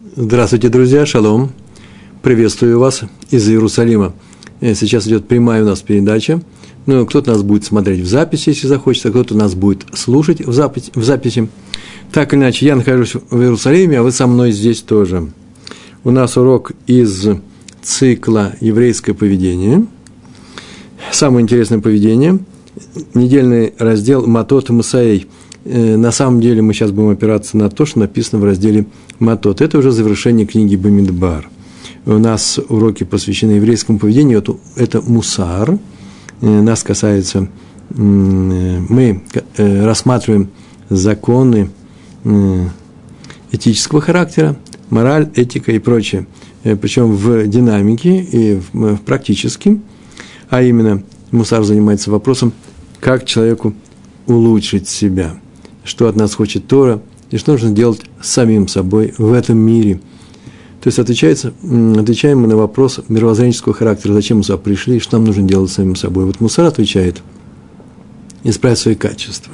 Здравствуйте, друзья, шалом. Приветствую вас из Иерусалима. Э, сейчас идет прямая у нас передача. Ну, кто-то нас будет смотреть в записи, если захочется, кто-то нас будет слушать в записи, в записи. Так или иначе, я нахожусь в Иерусалиме, а вы со мной здесь тоже. У нас урок из цикла «Еврейское поведение». Самое интересное поведение. Недельный раздел «Матот Мусаей». Э, на самом деле мы сейчас будем опираться на то, что написано в разделе «Матот». Это уже завершение книги Бамидбар. У нас уроки посвящены еврейскому поведению. Это, это мусар. Э, нас касается, э, мы рассматриваем законы этического характера, мораль, этика и прочее. Причем в динамике и в практически. А именно, мусар занимается вопросом, как человеку улучшить себя – что от нас хочет Тора, и что нужно делать самим собой в этом мире. То есть отвечается, отвечаем мы на вопрос мировоззренческого характера, зачем мы сюда пришли, и что нам нужно делать самим собой. Вот Мусар отвечает, исправить свои качества,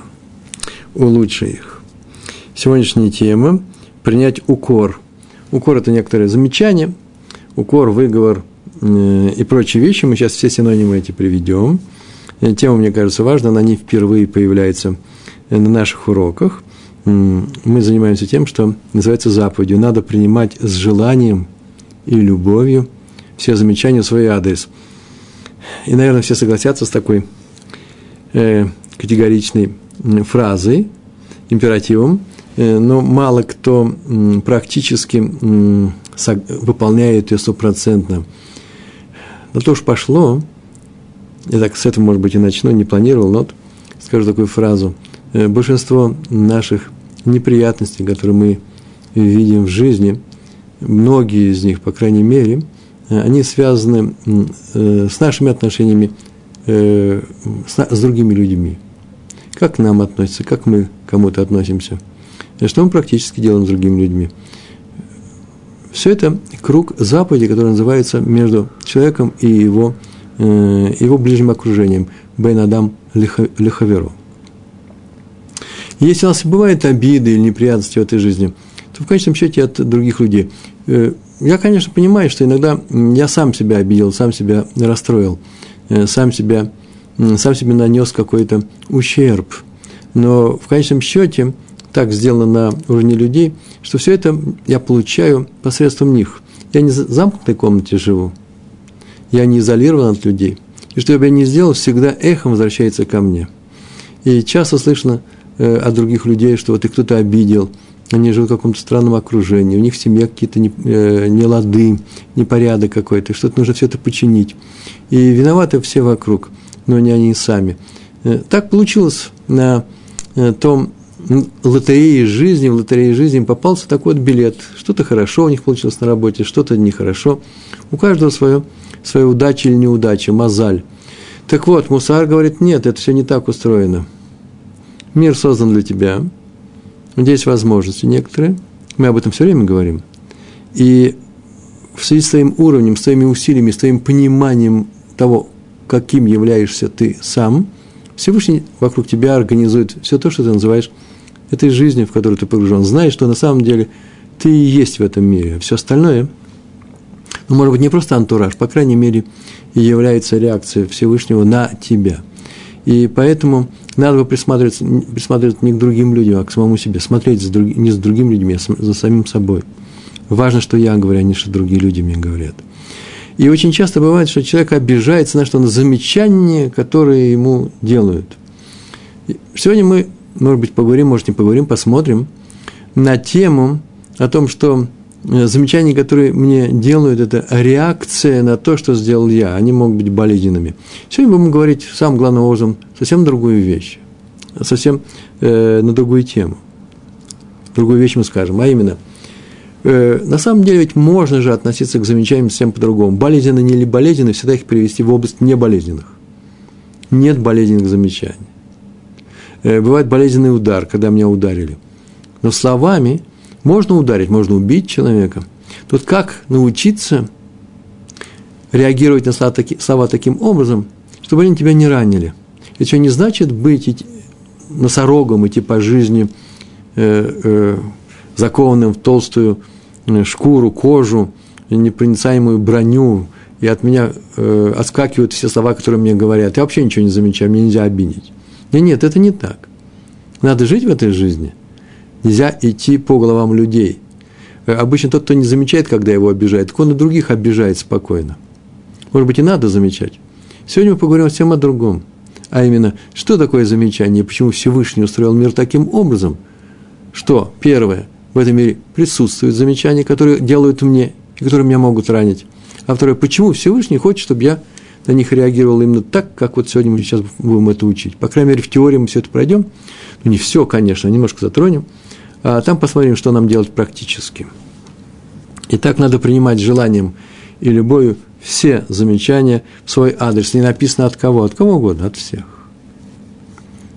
улучши их. Сегодняшняя тема – принять укор. Укор – это некоторое замечание, укор, выговор и прочие вещи. Мы сейчас все синонимы эти приведем. Тема, мне кажется, важна, она не впервые появляется – на наших уроках мы занимаемся тем, что называется заповедью. Надо принимать с желанием и любовью все замечания в свой адрес. И, наверное, все согласятся с такой э, категоричной фразой, императивом, э, но мало кто э, практически э, выполняет ее стопроцентно. Но то уж пошло, я так с этого, может быть, и начну, не планировал, но вот скажу такую фразу – большинство наших неприятностей, которые мы видим в жизни, многие из них, по крайней мере, э, они связаны э, с нашими отношениями с другими людьми. Как к нам относятся, как мы к кому-то относимся, что мы практически делаем с другими людьми. Все это круг заповедей, который называется между человеком и его, его ближним окружением. Бен Адам Если у нас бывают обиды или неприятности в этой жизни, то в конечном счете от других людей. Э, я, конечно, понимаю, что иногда я сам себя обидел, сам себя расстроил, э, сам себя, сам себе нанес какой-то ущерб. Но в конечном счете так сделано на уровне людей, что все это я получаю посредством них. Я не в замкнутой комнате живу, я не изолирован от людей. И что бы я ни сделал, всегда эхом возвращается ко мне. И часто слышно Э, от других людей, что вот их кто-то обидел, они живут в каком-то странном окружении, у них в семье какие-то э, нелады, непорядок какой-то, что-то нужно все это починить. И виноваты все вокруг, но не они сами. Э, так получилось на том лотерее жизни, в лотерее жизни попался такой вот билет. Что-то хорошо у них получилось на работе, что-то нехорошо. У каждого свое, своя удача или неудача, мозаль. Так вот, Мусар говорит, нет, это все не так устроено. Мир создан для тебя. Здесь возможности некоторые. Мы об этом все время говорим. И в связи с твоим уровнем, с твоими усилиями, с твоим пониманием того, каким являешься ты сам, Всевышний вокруг тебя организует все то, что ты называешь этой жизнью, в которую ты погружен. Знаешь, что на самом деле ты и есть в этом мире. Все остальное, ну, может быть, не просто антураж, по крайней мере, является реакцией Всевышнего на тебя. И поэтому надо бы присматриваться, присматриваться не к другим людям, а к самому себе. Смотреть за друг, не с другими людьми, а за самим собой. Важно, что я говорю, а не что другие люди мне говорят. И очень часто бывает, что человек обижается на что на замечания, которые ему делают. Сегодня мы, может быть, поговорим, может, не поговорим, посмотрим на тему о том, что замечания, которые мне делают, это реакция на то, что сделал я. Они могут быть болезненными. Сегодня будем говорить самым главным образом совсем другую вещь, совсем э, на другую тему. Другую вещь мы скажем, а именно, э, на самом деле ведь можно же относиться к замечаниям совсем по-другому. Болезненно или болезненно, всегда их перевести в область неболезненных. Нет болезненных замечаний. Э, бывает болезненный удар, когда меня ударили. Но словами можно ударить, можно убить человека. Тут как научиться реагировать на слова, таки, слова таким образом, чтобы они тебя не ранили – это что не значит быть носорогом, идти по жизни э, э, закованным в толстую шкуру, кожу, непроницаемую броню, и от меня э, отскакивают все слова, которые мне говорят. Я вообще ничего не замечаю, мне нельзя обидеть. Нет, нет, это не так. Надо жить в этой жизни. Нельзя идти по головам людей. Э, обычно тот, кто не замечает, когда его обижает, он и других обижает спокойно. Может быть, и надо замечать. Сегодня мы поговорим всем о другом. А именно, что такое замечание, почему Всевышний устроил мир таким образом, что, первое, в этом мире присутствуют замечания, которые делают мне и которые меня могут ранить. А второе, почему Всевышний хочет, чтобы я на них реагировал именно так, как вот сегодня мы сейчас будем это учить. По крайней мере, в теории мы все это пройдем. Ну, не все, конечно, немножко затронем. А там посмотрим, что нам делать практически. И так надо принимать желанием и любовью все замечания в свой адрес. Не написано от кого, от кого угодно, от всех.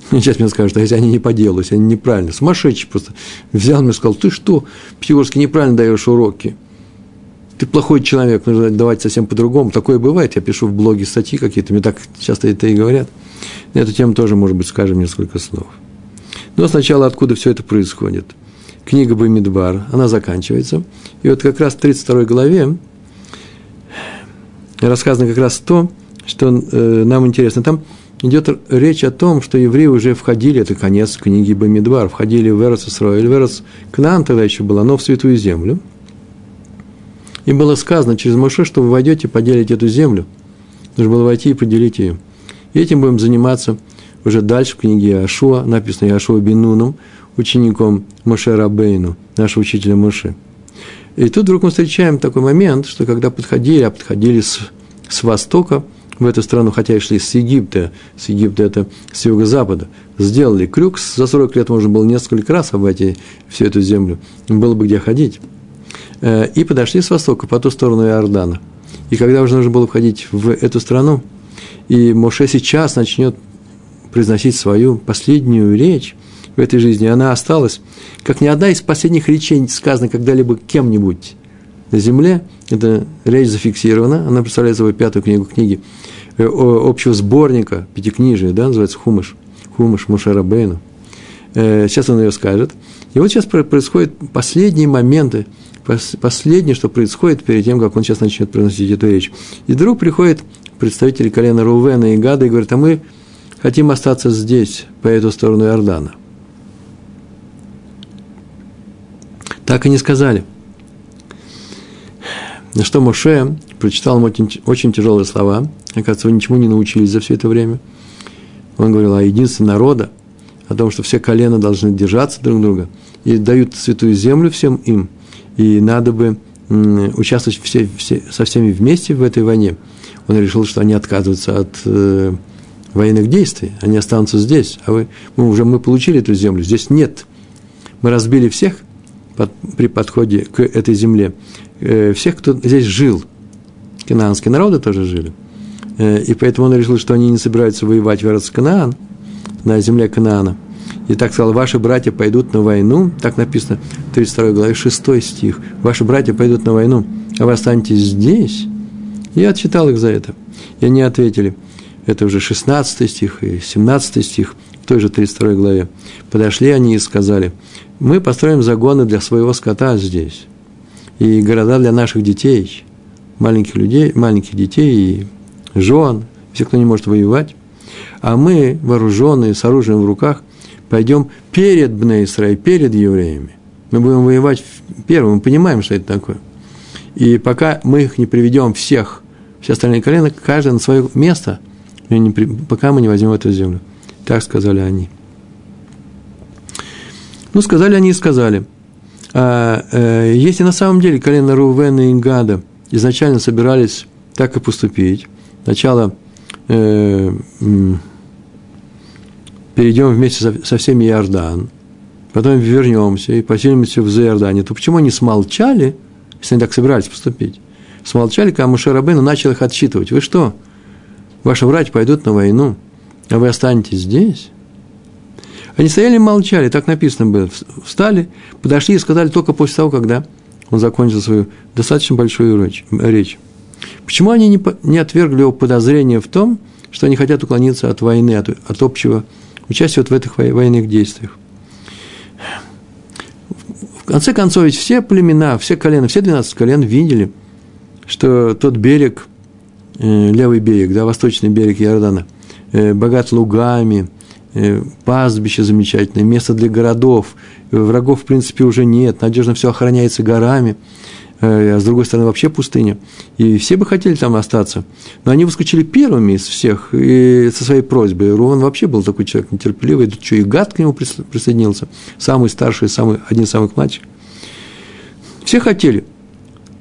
Сейчас мне скажут, а если они не по делу, если они неправильно, сумасшедший просто взял мне и сказал, ты что, Пятигорский, неправильно даешь уроки – ты плохой человек, нужно давать совсем по-другому. Такое бывает, я пишу в блоге статьи какие-то, мне так часто это и говорят. На эту тему тоже, может быть, скажем несколько слов. Но сначала откуда все это происходит. Книга Бамидбар, она заканчивается. И вот как раз в 32 главе рассказано как раз то, что э, нам интересно. Там идет речь о том, что евреи уже входили, это конец книги Бамидбар, входили в Эрос Исраиль, в Эрос Кнаан тогда еще было, но в Святую Землю – и было сказано через Моше, что вы войдете, поделите эту землю. Нужно было войти и поделить ее. И этим будем заниматься уже дальше в книге Ашуа, написано Ашуа Бинуном, учеником Моше Рабейну, нашего учителя Моше. И тут вдруг мы встречаем такой момент, что когда подходили, а подходили с, с востока в эту страну, хотя и шли с Египта, с Египта это с юго-запада, сделали крюк, за 40 лет можно было несколько раз обойти всю эту землю, было бы где ходить. Э, и подошли с востока, по ту сторону Иордана. И когда уже нужно было входить в эту страну, и Моше сейчас начнет произносить свою последнюю речь в этой жизни, она осталась, как ни одна из последних речей сказана когда-либо кем-нибудь на земле, эта речь зафиксирована, она представляет собой пятую книгу книги э, общего сборника, пятикнижия, да, называется Хумыш, Хумыш Мушера Бейну. Э, сейчас он ее скажет. И вот сейчас происходят последние моменты последнее, что происходит перед тем, как он сейчас начнет произносить эту речь. И вдруг приходит представители колена Рувена и Гада и говорит, а мы хотим остаться здесь, по эту сторону Иордана. Так и не сказали. На что Моше прочитал ему очень, очень тяжелые слова. Оказывается, вы ничему не научились за все это время. Он говорил о единстве народа, о том, что все колена должны держаться друг друга и дают святую землю всем им – и надо бы участвовать все, все, со всеми вместе в этой войне. Он решил, что они отказываются от э, военных действий, они останутся здесь, а вы, мы уже мы получили эту землю, здесь нет. Мы разбили всех под, при подходе к этой земле, э, всех, кто здесь жил. Канаанские народы тоже жили. Э, и поэтому он решил, что они не собираются воевать в Канаан, на земле Канаана – и так сказал, ваши братья пойдут на войну, так написано в 32 главе, 6 стих. Ваши братья пойдут на войну, а вы останетесь здесь. Я отчитал их за это. И они ответили, это уже 16 стих и 17 стих в той же 32 главе. Подошли они и сказали, мы построим загоны для своего скота здесь, и города для наших детей, маленьких людей, маленьких детей и жен, всех, кто не может воевать. А мы, вооруженные, с оружием в руках, пойдем перед Бнеисрай, перед евреями. Мы будем воевать первым, мы понимаем, что это такое. И пока мы их не приведем всех, все остальные колена, каждый на свое место, пока мы не возьмем эту землю. Так сказали они. Ну, сказали они и сказали. А, э, если на самом деле колено Рувена и Гада изначально собирались так и поступить, сначала э, перейдем вместе со, со всеми Иордан, потом вернемся и поселимся в Иордане, то почему они смолчали, если они так собирались поступить? Смолчали, когда Муше Рабейну начал их отсчитывать. Вы что? Ваши братья пойдут на войну, а вы останетесь здесь? Они стояли и молчали, так написано было. Встали, подошли и сказали только после того, когда он закончил свою достаточно большую речь. Почему они не, отвергли его подозрения в том, что они хотят уклониться от войны, от, от общего участие вот в этих военных действиях. В конце концов, ведь все племена, все колена, все 12 колен видели, что тот берег, левый берег, да, восточный берег Иордана, э, богат лугами, э, пастбище замечательное, место для городов, врагов, в принципе, уже нет, надежно все охраняется горами, а с другой стороны вообще пустыня. И все бы хотели там остаться. Но они выскочили первыми из всех и со своей просьбой. Руван вообще был такой человек нетерпеливый, тут что и гад к нему присоединился, самый старший, самый, один из самых младших. Все хотели.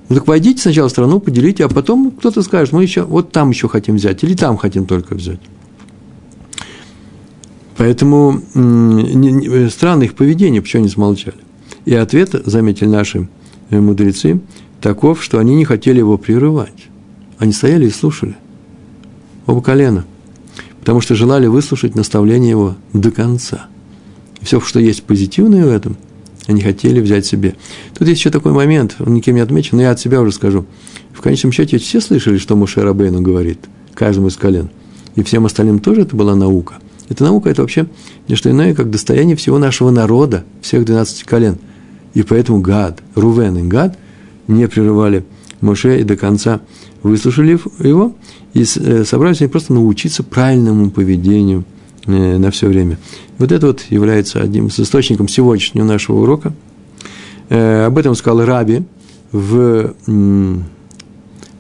Ну, так войдите сначала в страну, поделите, а потом кто-то скажет, мы еще вот там еще хотим взять, или там хотим только взять. Поэтому странно их поведение, почему они смолчали. И ответ, заметили наши э, мудрецы, таков, что они не хотели его прерывать. Они стояли и слушали. Оба колена. Потому что желали выслушать наставление его до конца. Все, что есть позитивное в этом, они хотели взять себе. Тут есть еще такой момент, он никем не отмечен, но я от себя уже скажу. В конечном счете все слышали, что Муше Рабейну говорит, каждому из колен. И всем остальным тоже это была наука. Эта наука – это вообще не что иное, как достояние всего нашего народа, всех 12 колен. И поэтому Гад, Рувен и Гад не прерывали Моше и до конца выслушали его и э, собрались они просто научиться правильному поведению – на все время. Вот это вот является одним из источником сегодняшнего нашего урока. Э, об этом сказал Раби в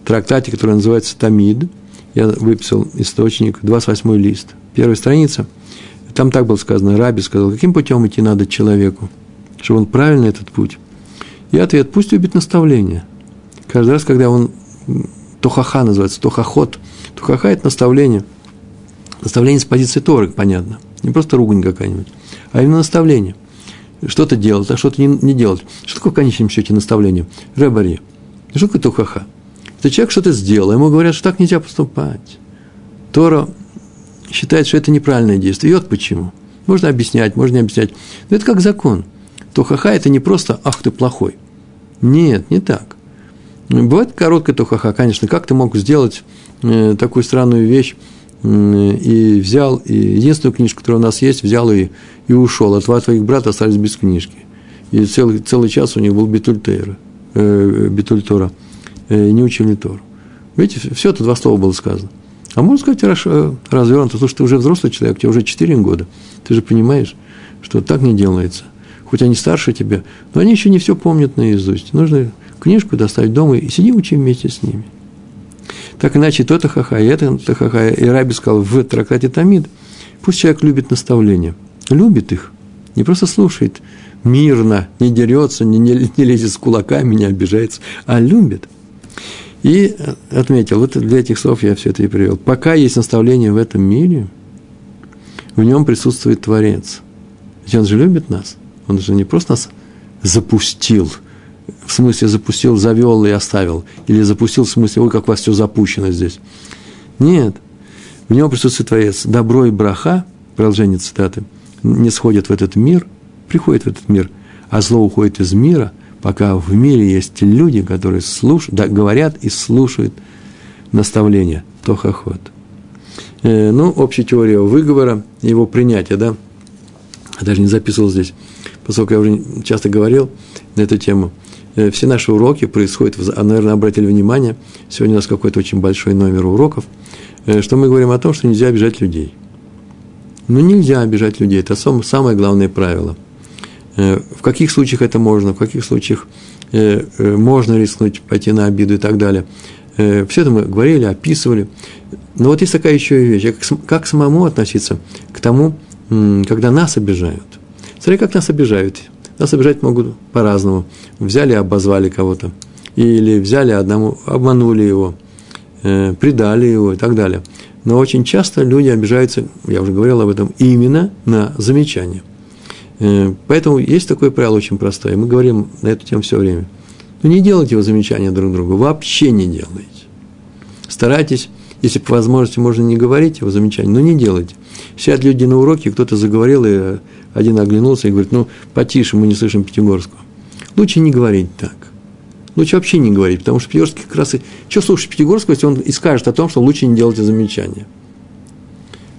трактате, который называется «Тамид». Я выписал источник, 28 лист, первая страница. Там так было сказано, Раби сказал, каким путем идти надо человеку, чтобы он правильно этот путь. И ответ, пусть любит наставление. Каждый раз, когда он, тохаха называется, тохахот, тохаха – это наставление – Наставление с позиции Торы, понятно. Не просто ругань какая-нибудь, а именно наставление. Что-то делать, а что-то не, не делать. Что такое в конечном счете наставление? Ребари. Что такое тухаха? Это человек что-то сделал, ему говорят, что так нельзя поступать. Тора считает, что это неправильное действие. И вот почему. Можно объяснять, можно не объяснять. Но это как закон. Тухаха – это не просто «ах, ты плохой». Нет, не так. Бывает короткая тухаха, конечно. Как ты мог сделать э, такую странную вещь, и взял, и единственную книжку, которая у нас есть, взял и, и ушел. А два твоих брата остались без книжки. И целый, целый час у них был Битуль Тейра, э, Битуль Тора, э, не учили Тору. Видите, все это два слова было сказано. А можно сказать э, развернуто, слушай, ты уже взрослый человек, тебе уже 4 года, ты же понимаешь, что так не делается. Хоть они старше тебя, но они еще не все помнят наизусть. Нужно книжку достать дома и сиди учи вместе с ними. Так иначе то это хаха, и это хаха. И Раби сказал в трактате Тамид, пусть человек любит наставления, любит их, не просто слушает мирно, не дерется, не, не, не лезет с кулаками, не обижается, а любит. И отметил, вот для этих слов я все это и привел. Пока есть наставление в этом мире, в нем присутствует Творец. Ведь он же любит нас. Он же не просто нас запустил – в смысле запустил, завел и оставил, или запустил в смысле, ой, как у вас все запущено здесь. Нет, в нем присутствует Творец. Добро и браха, продолжение цитаты, не сходят в этот мир, приходят в этот мир, а зло уходит из мира, пока в мире есть люди, которые слушают, да, говорят и слушают наставления, тохоход. Э, ну, общая теория выговора, его принятия, да, я даже не записывал здесь, поскольку я уже часто говорил на эту тему – все наши уроки происходят, а, наверное, обратили внимание, сегодня у нас какой-то очень большой номер уроков, э, что мы говорим о том, что нельзя обижать людей. Ну, нельзя обижать людей, это самое главное правило. Э, в каких случаях это можно, в каких случаях можно рискнуть пойти на обиду и так далее. Все это мы говорили, описывали. Но вот есть такая еще вещь, как самому относиться к тому, когда нас обижают. Смотри, как нас обижают – нас обижать могут по-разному. Взяли, обозвали кого-то. Или взяли одному, обманули его, э, предали его и так далее. Но очень часто люди обижаются, я уже говорил об этом, именно на замечания. Э, поэтому есть такое правило очень простое. Мы говорим на эту тему все время. Ну, не делайте его замечания друг другу. Вообще не делайте. Старайтесь, если по возможности можно не говорить его замечания, но не делайте. Сидят люди на уроке, кто-то заговорил, и один оглянулся и говорит, ну, потише, мы не слышим Пятигорского. Лучше не говорить так. Лучше вообще не говорить, потому что Пятигорский как раз и... Что слушать Пятигорского, если он и скажет о том, что лучше не делайте замечания?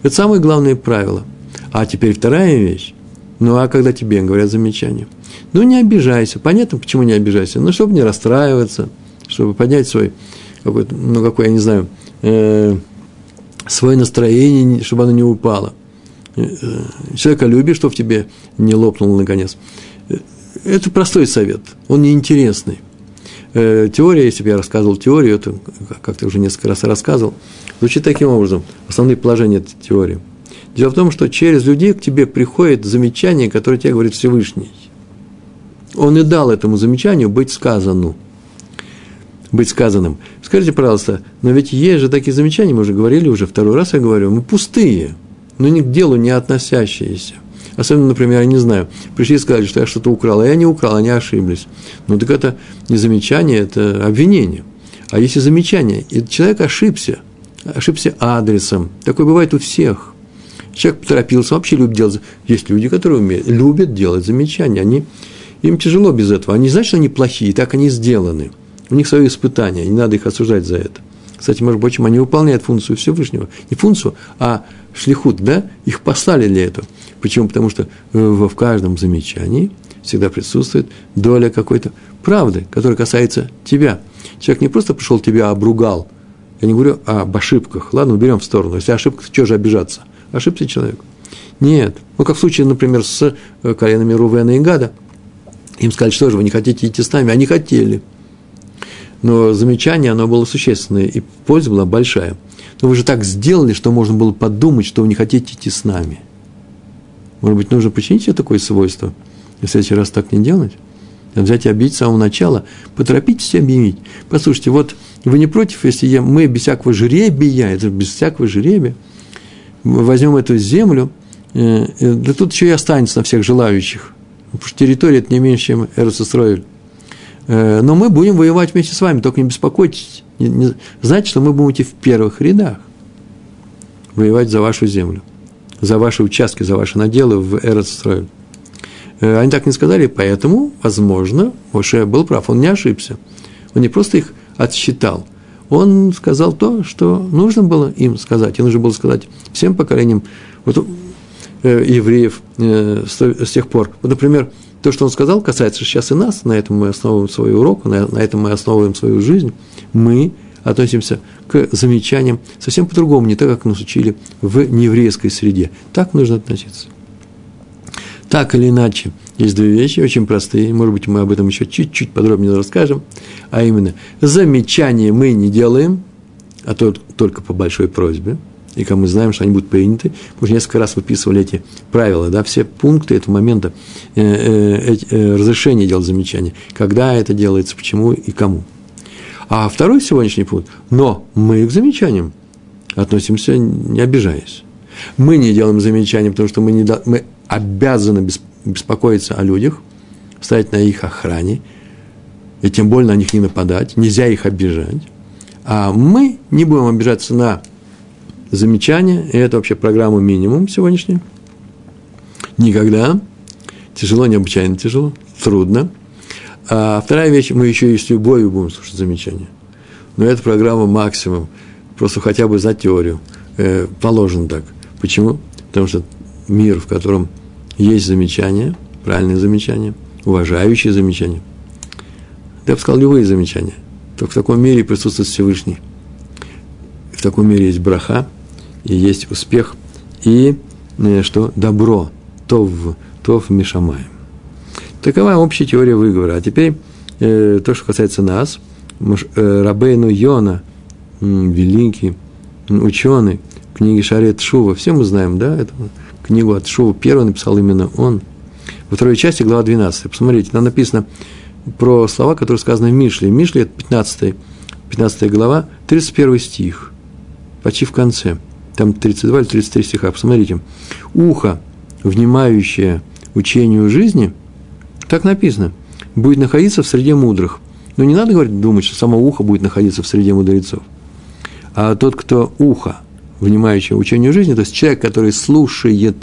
Это самое главное правило. А теперь вторая вещь. Ну, а когда тебе говорят замечания? Ну, не обижайся. Понятно, почему не обижайся? Ну, чтобы не расстраиваться, чтобы поднять свой, какой-то, ну, какой, я не знаю, э, свое настроение, чтобы оно не упало. Э, человека любишь, чтобы в тебе не лопнуло наконец. Э, это простой совет, он неинтересный. Э, теория, если бы я рассказывал теорию, это как-то уже несколько раз рассказывал, звучит таким образом, основные положения этой теории. Дело в том, что через людей к тебе приходит замечание, которое тебе говорит Всевышний. Он и дал этому замечанию быть сказанным. Быть сказанным. Скажите, пожалуйста, но ведь есть же такие замечания, мы уже говорили, уже второй раз я говорю, мы пустые, но ни к делу не относящиеся. Особенно, например, я не знаю, пришли и сказали, что я что-то украл, а я не украл, они ошиблись. Ну, так это не замечание, это обвинение. А если замечание, и человек ошибся, ошибся адресом, такое бывает у всех. Человек поторопился, вообще любит делать. Есть люди, которые умеют, любят делать замечания. Они, им тяжело без этого. Они знают, что они плохие, так они сделаны. У них свое испытание, не надо их осуждать за это. Кстати, может быть, они выполняют функцию Всевышнего. Не функцию, а шлихут, да? Их послали для этого. Почему? Потому что э, в каждом замечании всегда присутствует доля какой-то правды, которая касается тебя. Человек не просто пришел тебя обругал. Я не говорю об ошибках. Ладно, уберем в сторону. Если ошибка, то что же обижаться? Ошибся человек. Нет. Ну, как в случае, например, с э, коленами Рувена и Гада. Им сказали, что же, вы не хотите идти с нами? Они хотели. Но замечание, оно было существенное, и польза была большая. Но вы же так сделали, что можно было подумать, что вы не хотите идти с нами. Может быть, нужно починить себе такое свойство, и в следующий раз так не делать? Взять и объявить с самого начала, поторопитесь объявить. Послушайте, вот вы не против, если я, мы без всякого жребия, это без всякого жребия, возьмем эту землю, э, э, да тут еще и останется на всех желающих. Потому что территория это не меньше, чем Эрцестроиль. Э, но мы будем воевать вместе с вами, только не беспокойтесь. Знайте, что мы будем идти в первых рядах, воевать за вашу землю за ваши участки, за ваши наделы в Эрцстроиль. Э, они так не сказали, поэтому, возможно, Моше был прав, он не ошибся. Он не просто их отсчитал, он сказал то, что нужно было им сказать. И нужно было сказать всем поколениям вот, э, евреев э, с, тех пор. Вот, например, то, что он сказал, касается сейчас и нас, на этом мы основываем свой урок, на, на этом мы основываем свою жизнь. Мы относимся к замечаниям совсем по-другому, не так, как нас учили в нееврейской среде. Так нужно относиться. Так или иначе, есть две вещи очень простые, может быть, мы об этом еще чуть-чуть подробнее расскажем, а именно, замечания мы не делаем, а то только по большой просьбе, и когда мы знаем, что они будут приняты, мы уже несколько раз выписывали эти правила, да, все пункты этого момента э, э, э, разрешения делать замечания, когда это делается, почему и кому – а второй сегодняшний пункт, но мы к замечаниям относимся, не обижаясь. Мы не делаем замечаний, потому что мы, не, мы обязаны беспокоиться о людях, стоять на их охране, и тем более на них не нападать, нельзя их обижать. А мы не будем обижаться на замечания, и это вообще программа минимум сегодняшняя. Никогда. Тяжело, необычайно тяжело, трудно. А вторая вещь, мы еще и с любовью будем слушать замечания. Но эта программа максимум. Просто хотя бы за теорию. Э, положено так. Почему? Потому что мир, в котором есть замечания, правильные замечания, уважающие замечания. Я бы сказал, любые замечания. Только в таком мире присутствует Всевышний. В таком мире есть браха, и есть успех, и э, что? Добро. Тов, тов мишамаем. Такова общая теория выговора. А теперь э, то, что касается нас. Э, Рабейну Йона, великий ученый, книги Шарет Шува, все мы знаем, да, эту книгу от Шува, первый написал именно он. Во второй части, глава 12. Посмотрите, там написано про слова, которые сказаны в Мишле. Мишле – это 15, 15 глава, 31 стих, почти в конце. Там 32 или 33 стиха. Посмотрите. «Ухо, внимающее учению жизни – так написано. Будет находиться в среде мудрых. Но не надо говорить, думать, что само ухо будет находиться в среде мудрецов. А тот, кто ухо, внимающий учению жизни, то есть человек, который слушает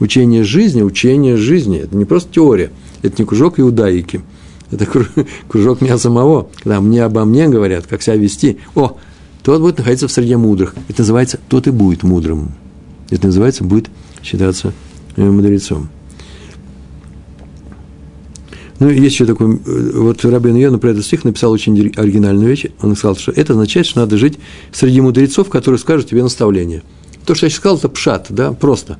учение жизни, учение жизни, это не просто теория, это не кружок иудаики, это кружок меня самого, когда мне обо мне говорят, как себя вести. О, тот будет находиться в среде мудрых. Это называется, тот и будет мудрым. Это называется, будет считаться э, мудрецом. Ну, есть еще такой, э, вот Рабин Йона про этот стих написал очень оригинальную вещь. Он сказал, что это означает, что надо жить среди мудрецов, которые скажут тебе наставление. То, что я сейчас сказал, это пшат, да, просто.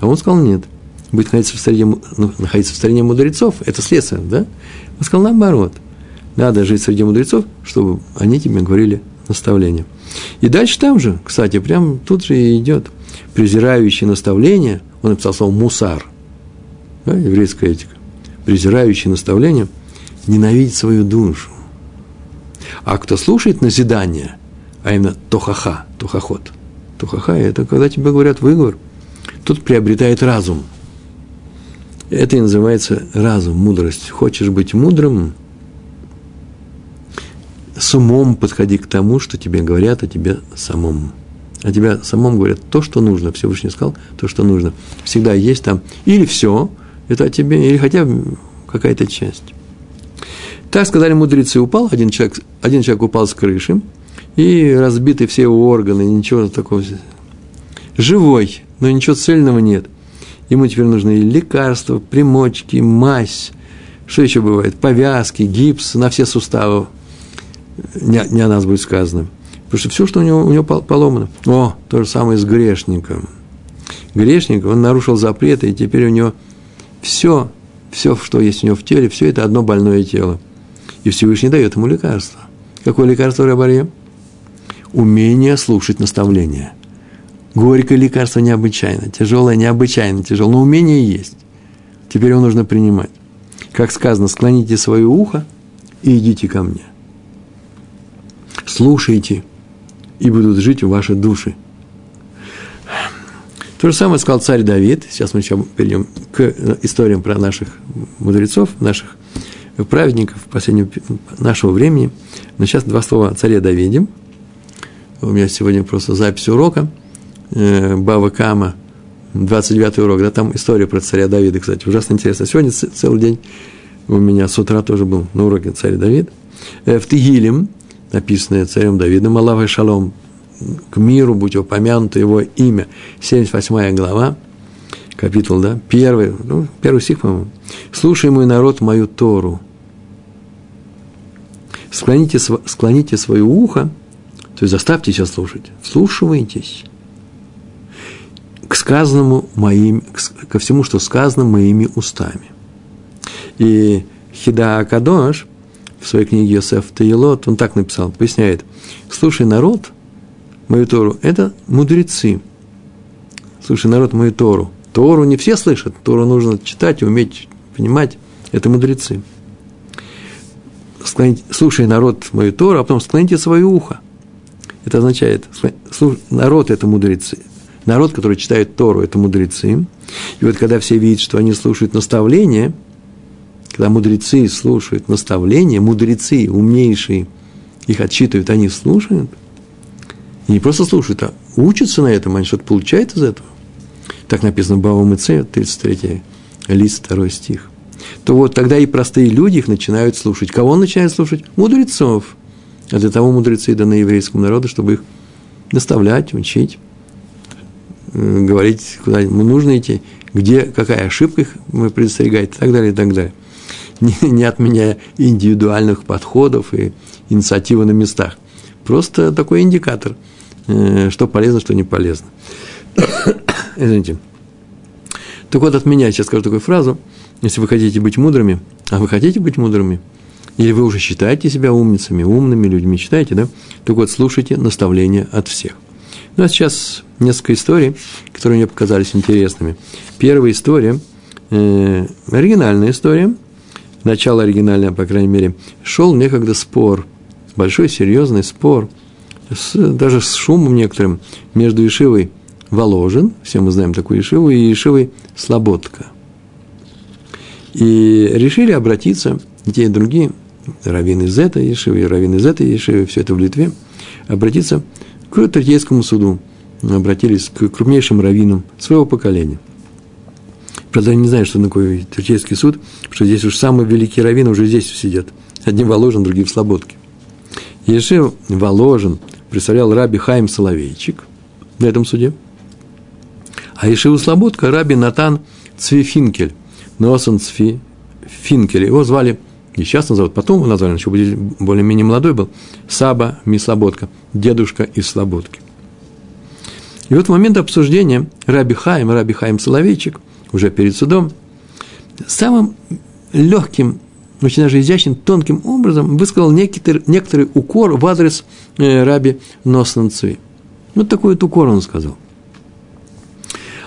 А он сказал, нет. Быть находиться в среде, ну, находиться в стране мудрецов – это следствие, да? Он сказал, наоборот. Надо жить среди мудрецов, чтобы они тебе говорили наставление. И дальше там же, кстати, прям тут же и идет. Презирающий наставление, он написал слово «мусар», да, еврейская этика презирающий наставление, ненавидит свою душу. А кто слушает назидание, а именно тохаха, тухахот, тухаха – это когда тебе говорят выговор, тут приобретает разум. Это и называется разум, мудрость. Хочешь быть мудрым, с умом подходи к тому, что тебе говорят о тебе самом. А тебя самом говорят то, что нужно. Всевышний сказал то, что нужно. Всегда есть там или все – это о тебе, или хотя бы какая-то часть. Так сказали мудрецы, упал один человек, один человек упал с крыши, и разбиты все его органы, ничего такого. Живой, но ничего цельного нет. Ему теперь нужны лекарства, примочки, мазь, что еще бывает, повязки, гипс на все суставы. Не, не о нас будет сказано. Потому что все, что у него, у него поломано. О, то же самое с грешником. Грешник, он нарушил запреты, и теперь у него – все, все, что есть у него в теле, все это одно больное тело. И Всевышний дает ему лекарство. Какое лекарство, Рабарье? Умение слушать наставления. Горькое лекарство необычайно, тяжелое необычайно тяжелое, но умение есть. Теперь его нужно принимать. Как сказано, склоните свое ухо и идите ко мне. Слушайте, и будут жить ваши души – то же самое сказал царь Давид. Сейчас мы еще перейдем к историям про наших мудрецов, наших праведников последнего нашего времени. Но сейчас два слова о царе Давиде. У меня сегодня просто запись урока. Э, Бава Кама, 29 урок, да, там история про царя Давида, кстати, ужасно интересно. Сегодня целый день у меня с утра тоже был на уроке царь Давид. Э, в Тигилем, написанное царем Давидом, Аллах Шалом, к миру будь упомянуто его имя. 78 глава, капитул, да, первый, ну, первый стих, по-моему. «Слушай, мой народ, мою Тору, склоните, склоните свое ухо, то есть заставьте себя слушать, вслушивайтесь к сказанному моим, ко всему, что сказано моими устами». И Хида Акадош в своей книге Йосеф Таилот, он так написал, поясняет, «Слушай, народ, мою Тору, это мудрецы. Слушай, народ, мою Тору. Тору не все слышат, Тору нужно читать уметь понимать. Это мудрецы. Склоните, слушай, народ, мою Тору, а потом склоните свое ухо. Это означает, народ – это мудрецы. Народ, который читает Тору, это мудрецы. И вот когда все видят, что они слушают наставления, когда мудрецы слушают наставления, мудрецы, умнейшие, их отчитывают, они слушают – и не просто слушают, а учатся на этом, они что-то получают из этого. Так написано в Бава Мыце, 33 лист, 2 стих. То вот тогда и простые люди их начинают слушать. Кого он начинает слушать? Мудрецов. А для того мудрецы даны еврейскому народу, чтобы их наставлять, учить, э, говорить, куда ему нужно идти, где, какая ошибка их предостерегает и так далее, и так далее. Не, не отменяя индивидуальных подходов и инициативы на местах. Просто такой индикатор – Э, что полезно, что не полезно. Извините. Так вот, от меня сейчас скажу такую фразу. Если вы хотите быть мудрыми, а вы хотите быть мудрыми, или вы уже считаете себя умницами, умными людьми, считаете, да? Так вот, слушайте наставления от всех. Ну, а сейчас несколько историй, которые мне показались интересными. Первая история, э, оригинальная история, начало оригинальное, по крайней мере, шел некогда спор, большой серьезный спор – с, даже с шумом некоторым между Ишивой Воложен, все мы знаем такую Ишиву, и Ишивой Слободка. И решили обратиться, те, и другие, раввины из этой Ишивы, и раввины из этой Ишивы, все это в Литве, обратиться к Третейскому суду, обратились к крупнейшим раввинам своего поколения. Правда, я не знаю, что такое Третейский суд, что здесь уж самые великие раввины уже здесь сидят. Одни Воложен, другие в Слободке. Ешив Воложен представлял раби Хайм Соловейчик в этом суде. А Ишиву Слободка раби Натан Цвифинкель, Носон Цви Финкель. Его звали, и сейчас назовут, потом его назвали, он еще более-менее молодой был, Саба Мислободка, дедушка из Слободки. И вот в момент обсуждения Раби Хаим, Раби Хаим Соловейчик, уже перед судом, самым легким, очень даже изящным, тонким образом высказал некоторый, некоторый укор в адрес э, Раби Носнанцуи. Вот такой вот укор он сказал.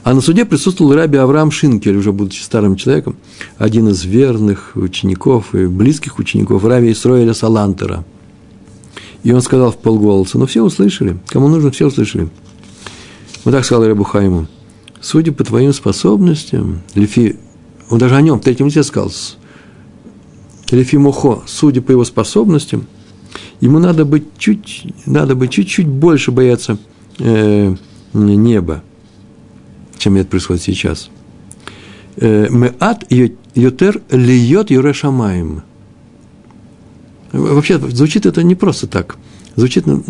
А на суде присутствовал раби Авраам Шинкель, уже будучи старым человеком, один из верных учеников и близких учеников раби Исроэля Салантера. И он сказал в полголоса, но «Ну, все услышали, кому нужно, все услышали. Вот так сказал Рабу Хайму, судя по твоим способностям, Лефи, он даже о нем в третьем лице сказал, Лефи Мохо, судя по его способностям, ему надо быть чуть, надо быть чуть-чуть больше бояться э, неба, чем это происходит сейчас. Э, Меат йотер льет юрешамаем. Вообще, звучит это не просто так. Звучит, ну,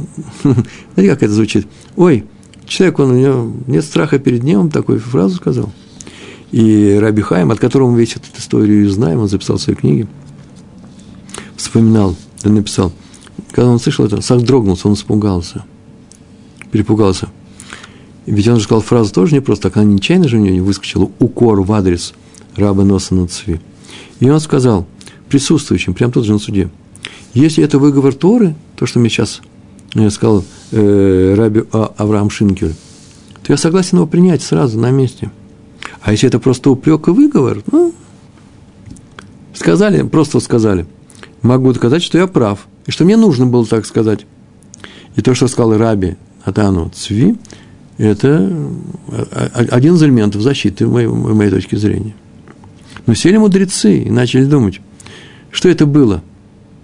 знаете, как это звучит? Ой, человек, он, у него нет страха перед небом, такую фразу сказал. И Раби Хайм, от которого мы весь эту историю знаем, он записал в своей книге, вспоминал, да написал, когда он слышал это, Сах дрогнулся, он испугался, перепугался. Ведь он же сказал фразу тоже не просто так, она нечаянно же у него не выскочила, укор в адрес раба Носа Нацви. И он сказал присутствующим, прямо тут же на суде, если это выговор Торы, то, что мне сейчас я сказал э, Раби а, Авраам Шинкель, то я согласен его принять сразу на месте. А если это просто упрек и выговор, ну, сказали, просто сказали. Могу доказать, что я прав, и что мне нужно было так сказать. И то, что сказал Раби Атану Цви, это один из элементов защиты, моей, в моей точки зрения. Но сели мудрецы и начали думать, что это было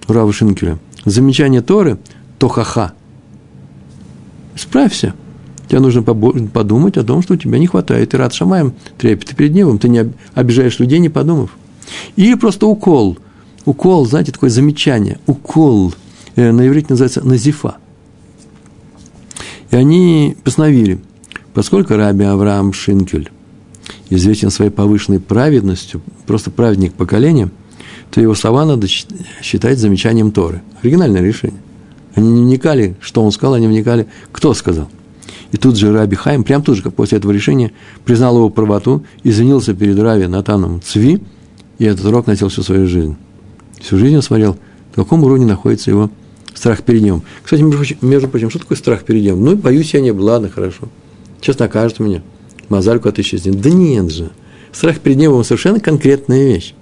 у Рава Шинкеля. Замечание Торы – тохаха. Справься. Тебе нужно подумать о том, что у тебя не хватает. Ты рад шамаем трепет перед небом. Ты не обижаешь людей, не подумав. Или просто укол. Укол, знаете, такое замечание. Укол. Э, на иврите называется назифа. И они постановили, поскольку Раби Авраам Шинкель известен своей повышенной праведностью, просто праведник поколения, то его слова надо считать замечанием Торы. Оригинальное решение. Они не вникали, что он сказал, они вникали, кто сказал. И тут же Раби Хайм, прям тут же, как после этого решения, признал его правоту, извинился перед Рави Натаном Цви, и этот урок носил всю свою жизнь. Всю жизнь он смотрел, на каком уровне находится его страх перед ним. Кстати, между прочим, что такое страх перед ним? Ну, боюсь я не был, ладно, хорошо. Сейчас накажет меня. Мозальку от исчезнет. Да нет же. Страх перед небом совершенно конкретная вещь.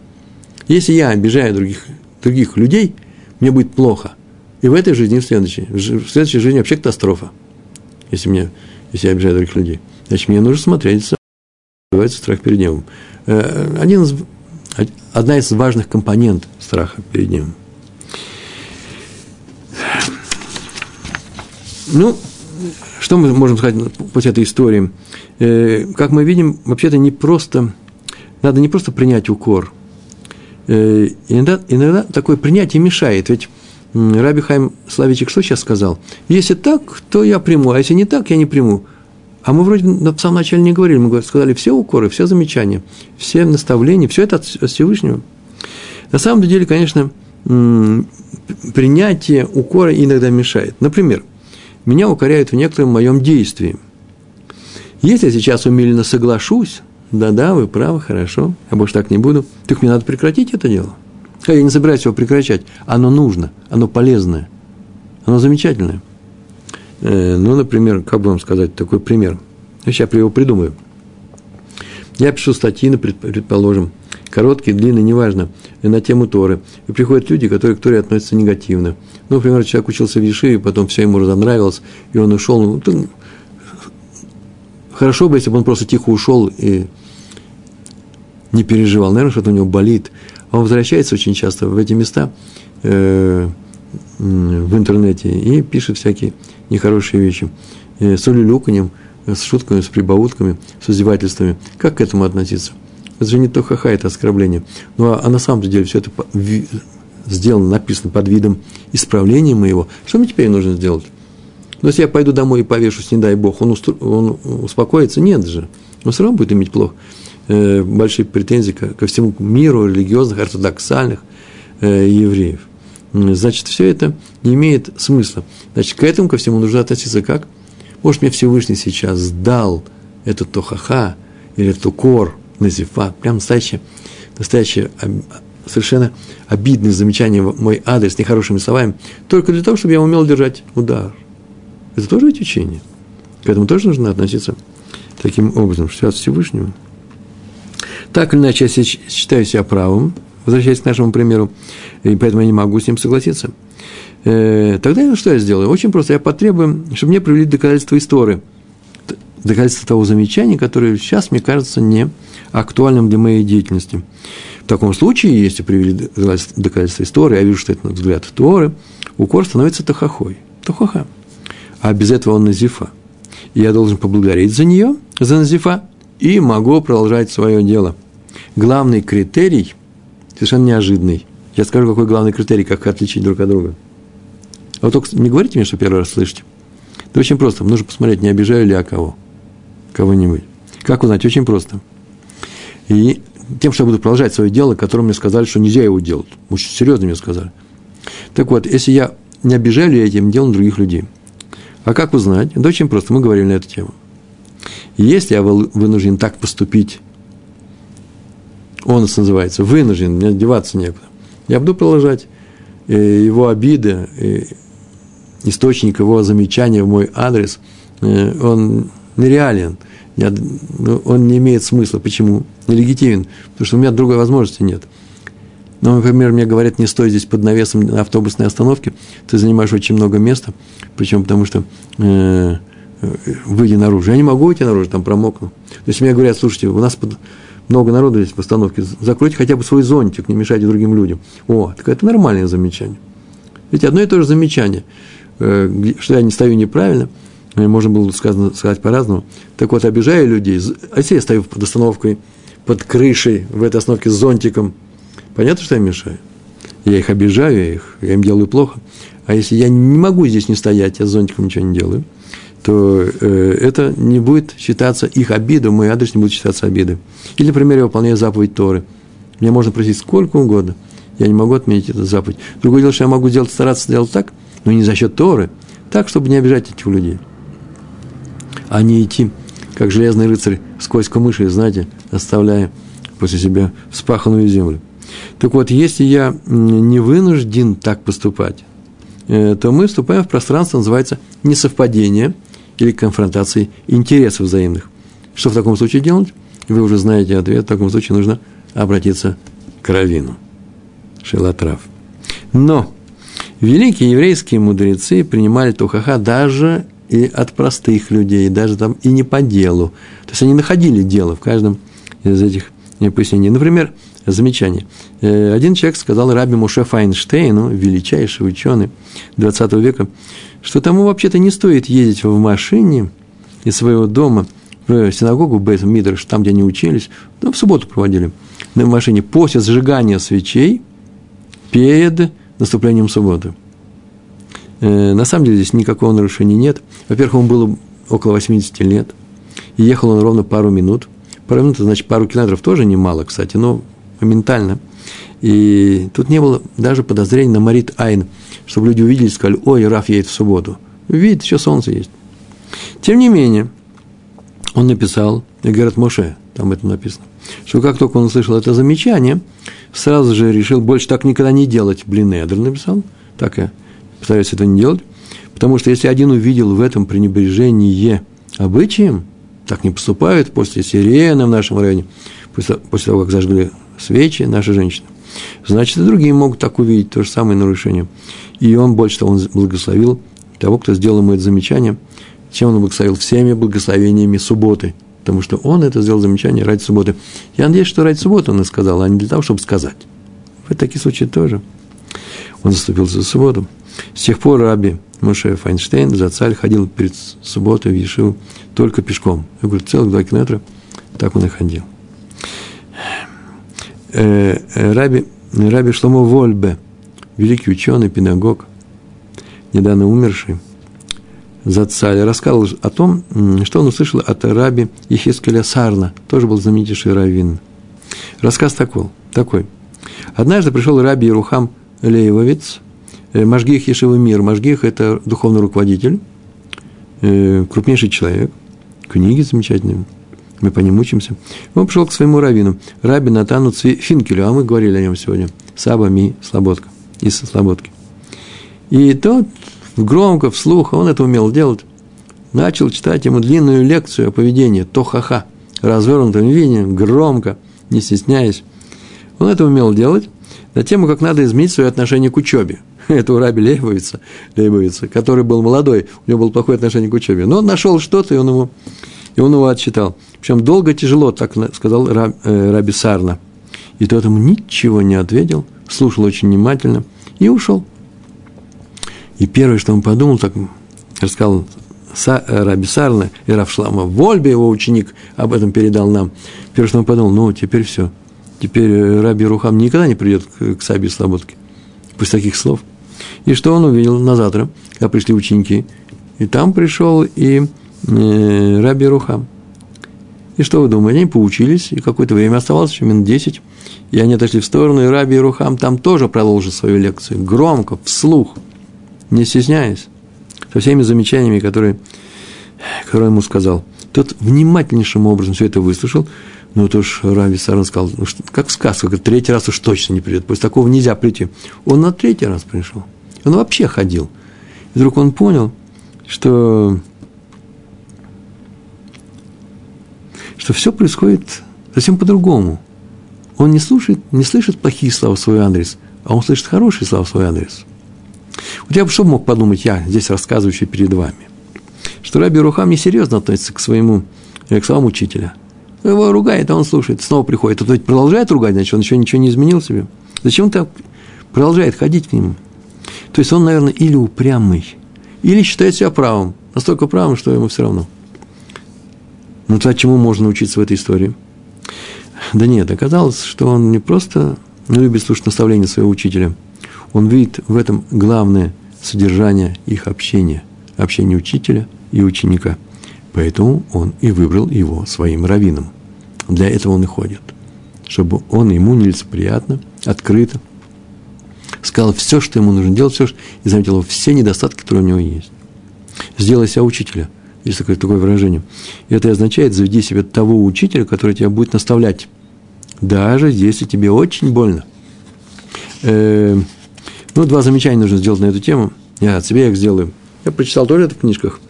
Если я обижаю других, других людей, мне будет плохо – и в этой жизни, и в следующей. В следующей жизни вообще катастрофа, если, мне, если я обижаю других людей. Значит, мне нужно смотреть, называется страх перед небом. Э, один из, одна из важных компонент страха перед небом. Ну, что мы можем сказать после этой истории? Э, как мы видим, вообще-то не просто, надо не просто принять укор. Э, иногда, иногда такое принятие мешает. Ведь Раби Хайм Славичек что сейчас сказал? Если так, то я приму, а если не так, я не приму. А мы вроде на самом начале не говорили, мы сказали все укоры, все замечания, все наставления, все это от Всевышнего. На самом деле, конечно, принятие укора иногда мешает. Например, меня укоряют в некотором моем действии. Если я сейчас умеленно соглашусь, да-да, вы правы, хорошо, я больше так не буду, так мне надо прекратить это дело. Я не собираюсь его прекращать. Оно нужно, оно полезное, оно замечательное. Э, ну, например, как бы вам сказать такой пример. Сейчас я его придумаю. Я пишу статьи, предположим, короткие, длинные, неважно, на тему Торы. И приходят люди, которые к Торе относятся негативно. Ну, например, человек учился в Ешиве, потом все ему разонравилось, и он ушел. Ну, хорошо бы, если бы он просто тихо ушел и не переживал. Наверное, что-то у него болит он возвращается очень часто в эти места э, в интернете и пишет всякие нехорошие вещи. Э, с улюлюканьем, с шутками, с прибаутками, с издевательствами. Как к этому относиться? Это же не то ха-ха, это оскорбление. Ну, а, а на самом деле все это сделано, написано под видом исправления моего. Что мне теперь нужно сделать? Но если я пойду домой и повешусь, не дай бог, он, устро... он успокоится? Нет же. Он все равно будет иметь плохо. Э, большие претензии ко, всему миру религиозных, ортодоксальных э, евреев. Значит, все это не имеет смысла. Значит, к этому ко всему нужно относиться как? Может, мне Всевышний сейчас дал этот тохаха или эту кор, назифа, прям настоящее, настоящее совершенно обидное замечание в мой адрес нехорошими словами, только для того, чтобы я умел держать удар. Это тоже ведь учение. К этому тоже нужно относиться таким образом, что от Всевышнего. Так или иначе, я считаю себя правым, возвращаясь к нашему примеру, и поэтому я не могу с ним согласиться. Э, тогда что я сделаю? Очень просто. Я потребую, чтобы мне привели доказательства истории. Доказательства того замечания, которое сейчас, мне кажется, не актуальным для моей деятельности. В таком случае, если привели доказательства истории, я вижу, что это взгляд Торы, укор становится тахахой. Тахаха. А без этого он назифа. Я должен поблагодарить за нее, за назифа, и могу продолжать свое дело. Главный критерий, совершенно неожиданный. Я скажу, какой главный критерий, как отличить друг от друга. А вот только не говорите мне, что первый раз слышите. Это очень просто. Нужно посмотреть, не обижаю ли я кого. Кого-нибудь. Как узнать? Очень просто. И тем, что я буду продолжать свое дело, которое мне сказали, что нельзя его делать. Очень серьезно мне сказали. Так вот, если я не обижаю ли я этим делом других людей. А как узнать? Да очень просто, мы говорили на эту тему. Если я вынужден так поступить, он называется, вынужден, мне деваться некуда, я буду продолжать э, его обиды, э, источник его замечания в мой адрес, э, он нереален – ну, он не имеет смысла. Почему? Нелегитимен. Потому что у меня другой возможности нет. Ну, например, мне говорят, не стой здесь под навесом на автобусной остановке, ты занимаешь очень много места, причем потому что э, выйди наружу. Я не могу выйти наружу, там промокну. То есть мне говорят, слушайте, у нас под, много народу здесь в остановке, закройте хотя бы свой зонтик, не мешайте другим людям. О, так это нормальное замечание. Ведь одно и то же замечание, э, что я не стою неправильно – можно было сказано, сказать по-разному. Так вот, обижая людей, а если я стою под остановкой, под крышей в этой остановке с зонтиком, понятно, что я мешаю? Я их обижаю, я, их, я им делаю плохо. А если я не могу здесь не стоять, я с зонтиком ничего не делаю, то э, это не будет считаться их обидой, мой адрес не будет считаться обидой. Или, например, я выполняю заповедь Торы. Мне можно просить сколько угодно, я не могу отменить эту заповедь. Другое дело, что я могу сделать, стараться сделать так, но не за счет Торы, так, чтобы не обижать этих людей а не идти, как железный рыцарь, сквозь камыши, знаете, оставляя после себя вспаханную землю. Так вот, если я не вынужден так поступать, э, то мы вступаем в пространство, называется несовпадение или конфронтации интересов взаимных. Что в таком случае делать? Вы уже знаете ответ. В таком случае нужно обратиться к Равину. Шелатрав. Но великие еврейские мудрецы принимали Тухаха даже и от простых людей, даже там и не по делу. То есть они находили дело в каждом из этих пояснений. Например, замечание. Э, один человек сказал Раби Муше Файнштейну, величайший ученый 20 века, что тому вообще-то не стоит ездить в машине из своего дома в синагогу Бейт Мидрш, там, где они учились, ну, в субботу проводили, на машине после сжигания свечей перед наступлением субботы. Э, на самом деле здесь никакого нарушения нет. Во-первых, ему было около 80 лет, и ехал он ровно пару минут. Пару минут, значит, пару километров тоже немало, кстати, но моментально. И тут не было даже подозрений на Марит Айн, чтобы люди увидели и сказали, ой, Раф едет в субботу. Видит, еще солнце есть. Тем не менее, он написал, и говорит Моше, там это написано, что как только он услышал это замечание, сразу же решил больше так никогда не делать. Блин, Эдер написал, так я постараюсь этого не делать, потому что если один увидел в этом пренебрежение обычаем, так не поступают после сирены в нашем районе, после, после того, как зажгли свечи наши женщины, значит, и другие могут так увидеть то же самое нарушение. И он, больше того, он благословил того, кто сделал ему это замечание, чем он благословил всеми благословениями субботы, потому что он это сделал замечание ради субботы. Я надеюсь, что ради субботы он это сказал, а не для того, чтобы сказать. В такие случаи тоже. Он заступился за субботу. С тех пор Раби Моше Файнштейн, за царь ходил перед субботой в Ешиву только пешком. Я говорю, целых два километра, так он и ходил. Э, Раби, Раби Шломо Вольбе, великий ученый, педагог, недавно умерший, Зацаль рассказал о том, что он услышал от раби Ехискеля Сарна, тоже был знаменитейший раввин. Рассказ такой, такой. Однажды пришел раби Ерухам Лейвовец, э, Можгих Ешивы Мир. Можгих – это духовный руководитель, э, крупнейший человек, книги замечательные, мы по ним учимся. Он пришел к своему раввину, раби Натану Финкелю, а мы говорили о нем сегодня, Саба Ми Слободка, из Слободки. И тот громко, вслух, он это умел делать, начал читать ему длинную лекцию о поведении, то-ха-ха, развернутым виде, громко, не стесняясь. Он это умел делать на тему, как надо изменить свое отношение к учебе. Это у Раби Лейбовица, Лейбовица, который был молодой, у него было плохое отношение к учебе. Но он нашел что-то, и он его, и он его отчитал. Причем долго, тяжело, так сказал э, Раби Сарна. И тот ему ничего не ответил, слушал очень внимательно и ушел. И первое, что он подумал, так рассказал Са, э, Раби Сарна и Равшлама Вольбе, его ученик, об этом передал нам. Первое, что он подумал, ну, теперь все. Теперь э, Раби Рухам никогда не придет к, к Саби Слободке после таких слов. И что он увидел на завтра, когда пришли ученики. И там пришел и Раби Рухам. И что вы думаете? Они поучились, и какое-то время оставалось, еще минут десять. И они отошли в сторону, и Раби Рухам там тоже продолжил свою лекцию. Громко, вслух – не стесняясь, со всеми замечаниями, которые, которые ему сказал. Тот внимательнейшим образом все это выслушал, но то уж Рави Саран сказал, ну, что, как сказка, как третий раз уж точно не придет, после такого нельзя прийти. Он на третий раз пришел, он вообще ходил. И вдруг он понял, что, что все происходит совсем по-другому. Он не слушает, не слышит плохие слова в свой адрес, а он слышит хорошие слова в свой адрес – вот я бы что мог подумать, я здесь рассказывающий перед вами, что Раби Рухам несерьезно относится к своему, э, к словам учителя. Его ругает, а он слушает, снова приходит. А ведь продолжает ругать, значит, он еще ничего не изменил себе. Зачем он так продолжает ходить к нему? То есть он, наверное, или упрямый, или считает себя правым, настолько правым, что ему все равно. Ну, то чему можно учиться в этой истории? Да нет, оказалось, что он не просто любит слушать наставления своего учителя – он видит в этом главное содержание их общения, общения учителя и ученика. Поэтому он и выбрал его своим раввином. Для этого он и ходит. Чтобы он ему нелицеприятно, открыто сказал все, что ему нужно делать, все, и заметил все недостатки, которые у него есть. Сделай себя учителя. Есть такое, такое выражение. Это означает, заведи себе того учителя, который тебя будет наставлять. Даже если тебе очень больно. Э, ну, два замечания нужно сделать на эту тему. Я от себя их сделаю. Я прочитал тоже это в книжках,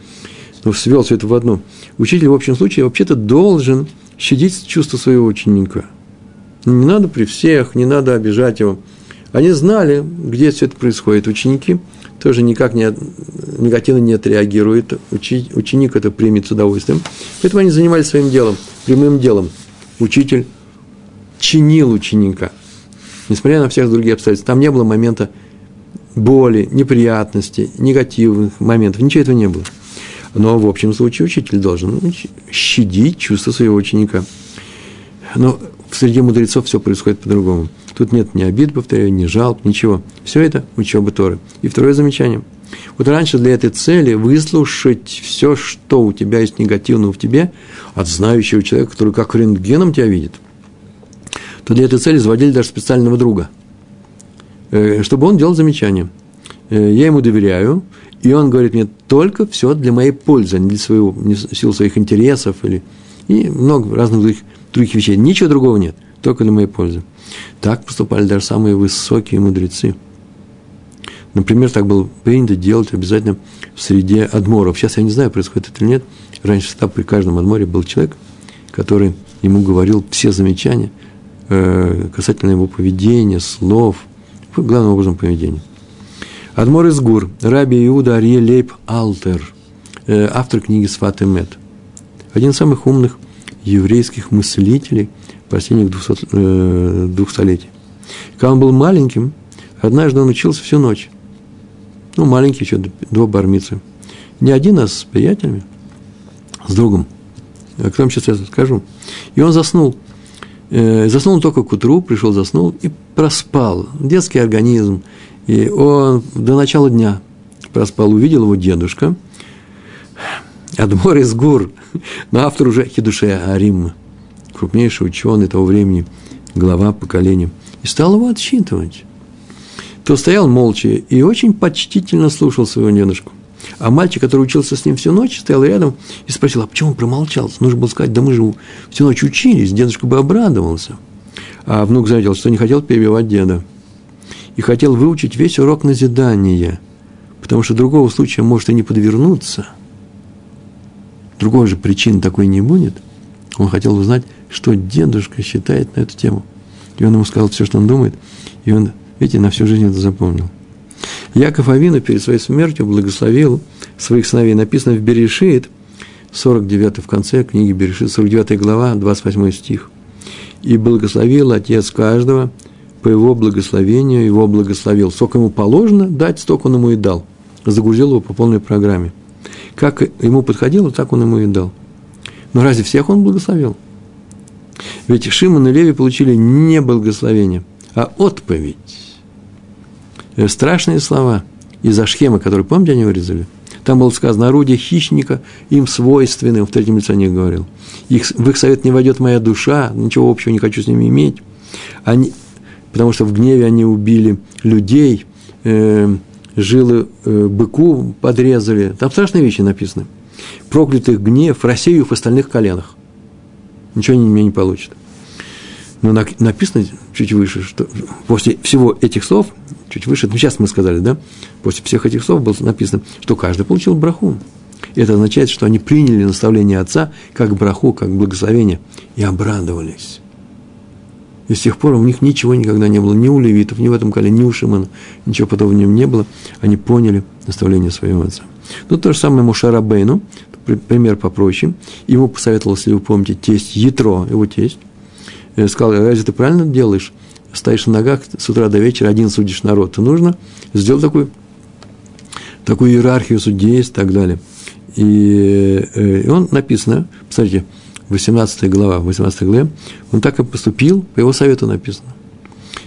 но свел все это в одну. Учитель в общем случае вообще-то должен щадить чувства своего ученика. Не надо при всех, не надо обижать его. Они знали, где все это происходит. Ученики тоже никак не, негативно не отреагируют. Учи, ученик это примет с удовольствием. Поэтому они занимались своим делом, прямым делом. Учитель чинил ученика. Несмотря на всех другие обстоятельства. Там не было момента боли, неприятностей, негативных моментов. Ничего этого не было. Но в общем случае учитель должен щадить чувства своего ученика. Но среди мудрецов все происходит по-другому. Тут нет ни обид, повторяю, ни жалоб, ничего. Все это учеба Торы. И второе замечание. Вот раньше для этой цели выслушать все, что у тебя есть негативного в тебе, от знающего человека, который как рентгеном тебя видит, то для этой цели заводили даже специального друга – Э, чтобы он делал замечания. Э, я ему доверяю, и он говорит мне только все для моей пользы, а не для своего, не сил своих интересов или и много разных других, других вещей. Ничего другого нет, только для моей пользы. Так поступали даже самые высокие мудрецы. Например, так было принято делать обязательно в среде адморов. Сейчас я не знаю, происходит это или нет. Раньше всегда при каждом адморе был человек, который ему говорил все замечания э, касательно его поведения, слов – главным образом поведения. Адмор из Гур, Раби Иуда Арье Лейб Алтер, э, автор книги Сват и Мед. Один из самых умных еврейских мыслителей последних двух, э, двух столетий. Когда он был маленьким, однажды он учился всю ночь. Ну, маленький еще, до бармицы. Не один, а с приятелями, с другом. О котором сейчас я скажу. И он заснул. Э, заснул только к утру, пришел, заснул и проспал. Детский организм. И он до начала дня проспал, увидел его дедушка, Адмор из Гур, но автор уже Хидуше Арим, крупнейший ученый того времени, глава поколения, и стал его отсчитывать. То стоял молча и очень почтительно слушал своего дедушку. А мальчик, который учился с ним всю ночь, стоял рядом и спросил, а почему он промолчал? Нужно было сказать, да мы же всю ночь учились, дедушка бы обрадовался. А внук заметил, что не хотел перебивать деда. И хотел выучить весь урок назидания, потому что другого случая может и не подвернуться. Другой же причины такой не будет. Он хотел узнать, что дедушка считает на эту тему. И он ему сказал все, что он думает, и он, видите, на всю жизнь это запомнил. Яков Авину перед своей смертью благословил своих сыновей. Написано в Берешит, 49 в конце книги Берешит, 49 глава, 28 стих. «И благословил отец каждого по его благословению, его благословил. Сколько ему положено дать, столько он ему и дал. Загрузил его по полной программе. Как ему подходило, так он ему и дал. Но разве всех он благословил? Ведь Шимон и Леви получили не благословение, а отповедь. Э, страшные слова из Ашхема, которые, помните, они вырезали? Там было сказано, орудие хищника им свойственны, в третьем лице не говорил. Их, в их совет не войдет моя душа, ничего общего не хочу с ними иметь. Они, потому что в гневе они убили людей, э, жилы э, быку подрезали. Там страшные вещи написаны. Проклятых гнев, рассею в остальных коленах. Ничего они меня не получат. Но написано чуть выше, что после всего этих слов, чуть выше, ну сейчас мы сказали, да, после всех этих слов было написано, что каждый получил браху. Это означает, что они приняли наставление отца как браху, как благословение, и обрадовались. И с тех пор у них ничего никогда не было, ни у левитов, ни в этом коле, ни у Шимана, ничего подобного не было. Они поняли наставление своего отца. Ну, то же самое Мушара Бейну, пример попроще. Ему посоветовал, если вы помните, тесть Ятро, его тесть, Э, сказал, разве ты правильно делаешь? Стоишь на ногах с утра до вечера, один судишь народ. То нужно сделать такую, такую иерархию судей и так далее. И, э, и он написано, посмотрите, 18 глава, 18 главе, он так и поступил, по его совету написано.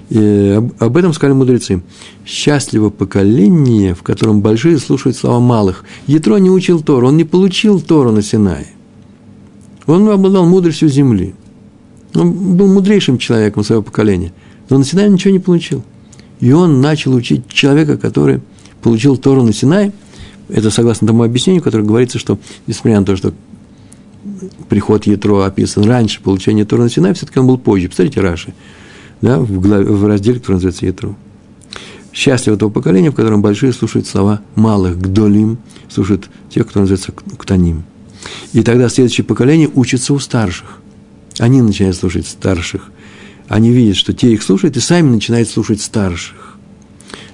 И об, этом сказали мудрецы. Счастливо поколение, в котором большие слушают слова малых. Ятро не учил Тору, он не получил Тору на Синае. Он обладал мудростью земли – он был мудрейшим человеком своего поколения, но на Синае ничего не получил. И он начал учить человека, который получил Тору на Синае. Это согласно тому объяснению, которое говорится, что, несмотря на то, что приход Ятро описан раньше получения Торы на Синае, все-таки он был позже. Посмотрите, Раши, да, в, главе, в разделе, который называется Ятро. Счастливо того поколения, в котором большие слушают слова малых, гдолим, слушают тех, кто называется ктаним. И тогда следующее поколение учится у старших. Они начинают слушать старших. Они видят, что те их слушают, и сами начинают слушать старших.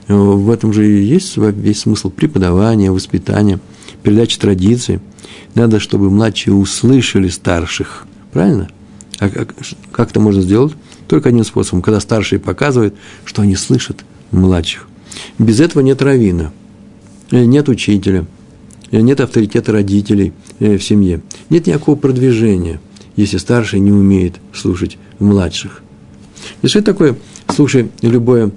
В этом же и есть весь смысл преподавания, воспитания, передачи традиции. Надо, чтобы младшие услышали старших. Правильно? А как, это можно сделать? Только одним способом, когда старшие показывают, что они слышат младших. Без этого нет равина, э, нет учителя, э, нет авторитета родителей э, в семье, нет никакого продвижения – если старший не умеет слушать младших. И такое слушай любое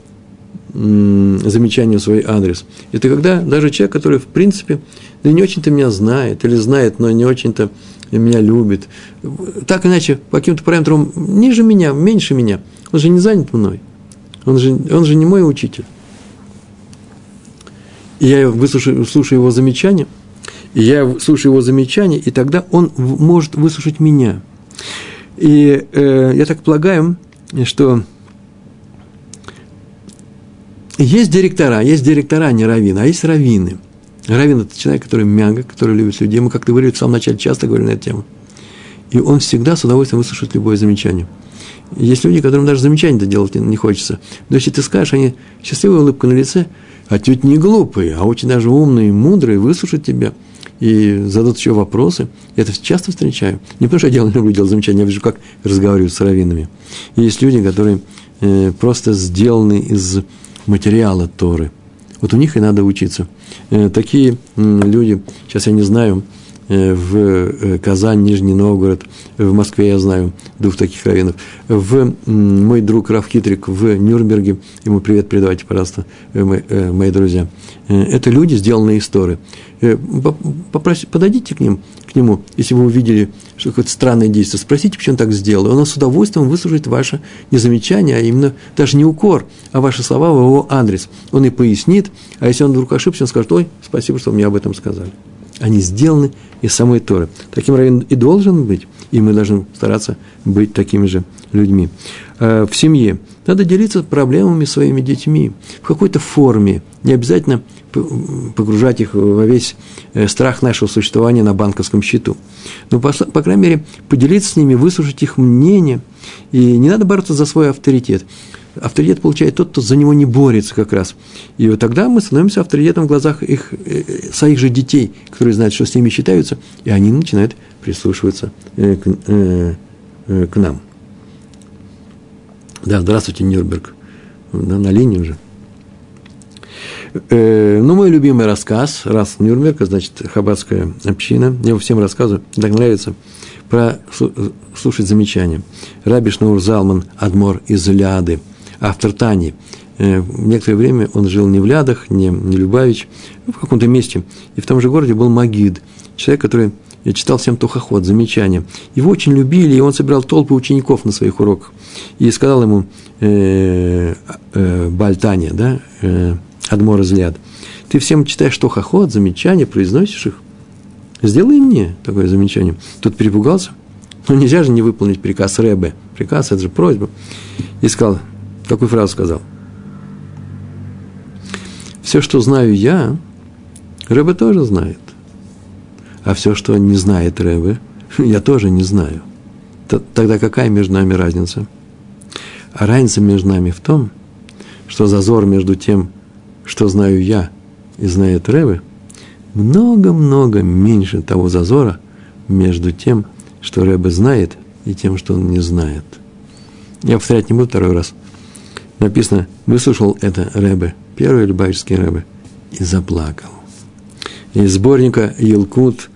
замечание в свой адрес? Это когда даже человек, который, в принципе, да не очень-то меня знает, или знает, но не очень-то меня любит, так иначе, по каким-то параметрам ниже меня, меньше меня, он же не занят мной, он же, он же не мой учитель. И я выслушаю, слушаю его замечания – и я слушаю его замечания, и тогда он может выслушать меня. И э, я так полагаю, что есть директора, есть директора, а не раввины, а есть раввины. Раввин – это человек, который мягок, который любит людей. Мы как-то говорили в самом начале, часто говорили на эту тему. И он всегда с удовольствием выслушает любое замечание. Есть люди, которым даже замечания-то делать не хочется. Но если ты скажешь, они счастливая улыбка на лице, а отнюдь не глупые, а очень даже умные, мудрые, выслушают тебя – и зададут еще вопросы. Я это часто встречаю. Не потому, что я делаю, люблю делать замечания, я вижу, как разговариваю с раввинами. И есть люди, которые э, просто сделаны из материала Торы. Вот у них и надо учиться. Э, такие люди, сейчас я не знаю, в Казань, Нижний Новгород, в Москве я знаю двух таких раввинов, в мой друг Раф Хитрик в Нюрнберге, ему привет передавайте, пожалуйста, мои друзья. Это люди, сделанные истории. Попросите, подойдите к ним, к нему, если вы увидели что какое-то странное действие, спросите, почему он так сделал, он с удовольствием выслушает ваше не замечание, а именно даже не укор, а ваши слова в его адрес. Он и пояснит, а если он вдруг ошибся, он скажет, ой, спасибо, что вы мне об этом сказали. Они сделаны из самой Торы. Таким равен и должен быть, и мы должны стараться быть такими же людьми. Э, в семье надо делиться проблемами своими детьми в какой-то форме, не обязательно погружать их во весь э, страх нашего существования на банковском счету. Но, по, по крайней мере, поделиться с ними, выслушать их мнение. И не надо бороться за свой авторитет. Авторитет получает тот, кто за него не борется как раз. И вот тогда мы становимся авторитетом в глазах их, э, своих же детей, которые знают, что с ними считаются, и они начинают прислушиваться э, к, э, к нам. Да, здравствуйте, Нюрнберг. Да, на линии уже. Ну, мой любимый рассказ, раз Нюрнберг, значит, хаббатская община, я его всем рассказываю, так нравится, про слушать замечания. Раби Шнаур Залман Адмор из Ляды, автор Тани. Э, в некоторое время он жил не в Лядах, не, не Любавич, в каком-то месте. И в том же городе был Магид, человек, который я читал всем Тухоход, замечания. Его очень любили, и он собирал толпы учеников на своих уроках. И сказал ему э, э, Бальтане, да, э, Адмор взгляд. Ты всем читаешь Тухоход, замечания, произносишь их. Сделай мне такое замечание. Тот перепугался. Ну, нельзя же не выполнить приказ Рэбе. Приказ – это же просьба. И сказал, такую фразу сказал. Все, что знаю я, Рэбе тоже знает. А все, что не знает Рэбе, я тоже не знаю. Тогда какая между нами разница? А разница между нами в том, что зазор между тем, что знаю я и знает Рэбе, много-много меньше того зазора между тем, что Рэбе знает, и тем, что он не знает. Я повторять не буду второй раз. Написано, выслушал это Рэбе, первый любавический Рэбе, и заплакал. Из сборника Елкут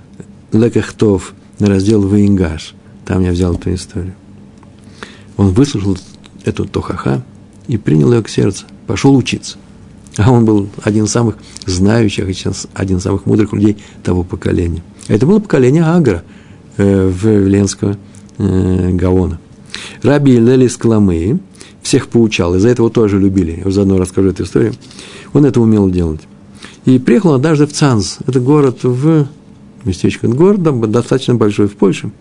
Лекахтов на раздел Ваингаш. Там я взял эту историю. Он выслушал эту Тохаха и принял ее к сердцу, пошел учиться. А он был один из самых знающих, один из самых мудрых людей того поколения. Это было поколение Агра, э, Веленского э, Гаона. Раби Лели Скламы всех поучал, из-за этого тоже любили. Я заодно расскажу эту историю. Он это умел делать. И приехал однажды в Цанс, это город в местечко город достаточно большой в Польше.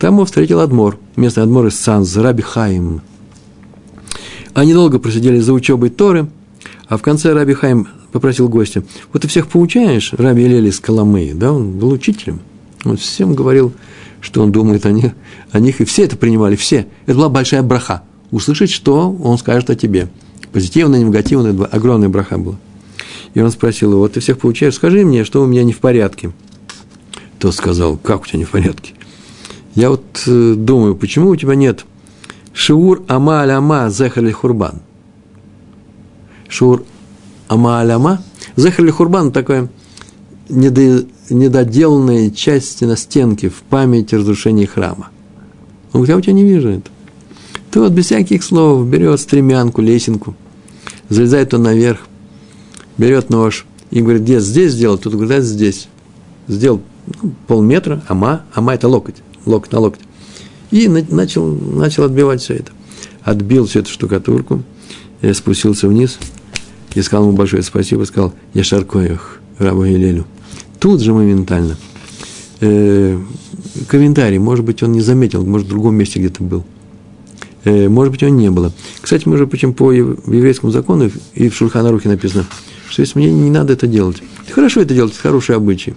Там его встретил Адмор, местный Адмор из Цанс, Раби Хаим. Они долго просидели за учебой Торы, а в конце Раби Хаим попросил гостя, вот ты всех поучаешь, Раби Элели из Коломы, да, он был учителем, он всем говорил, что он думает о них, о них, и все это принимали, все. Это была большая браха. Услышать, что он скажет о тебе. Позитивная, негативная, огромная браха была. И он спросил его, вот ты всех получаешь, скажи мне, что у меня не в порядке. Тот сказал, как у тебя не в порядке? Я вот э, думаю, почему у тебя нет Шиур ама аляма зехали хурбан? Шиур ама аляма зехали хурбан такое недо, недоделанная часть на стенке в память разрушения храма. Он говорит, я у тебя не вижу это. Ты вот без всяких слов берет стремянку, лесенку, залезает он наверх, берет нож и говорит, где здесь сделал, тут говорит, здесь. Сделал ну, полметра, ама, ама это локоть, локоть на локоть. И начал, начал отбивать все это. Отбил всю эту штукатурку, я спустился вниз и сказал ему большое спасибо, сказал, я шаркоях, рабу Елелю. Тут же моментально. Э, комментарий, может быть, он не заметил, может, в другом месте где-то был. Э, может быть, его не было. Кстати, между прочим, по еврейскому закону и в Шульханарухе написано, что если мне не надо это делать, хорошо это делать, это хороший обычай.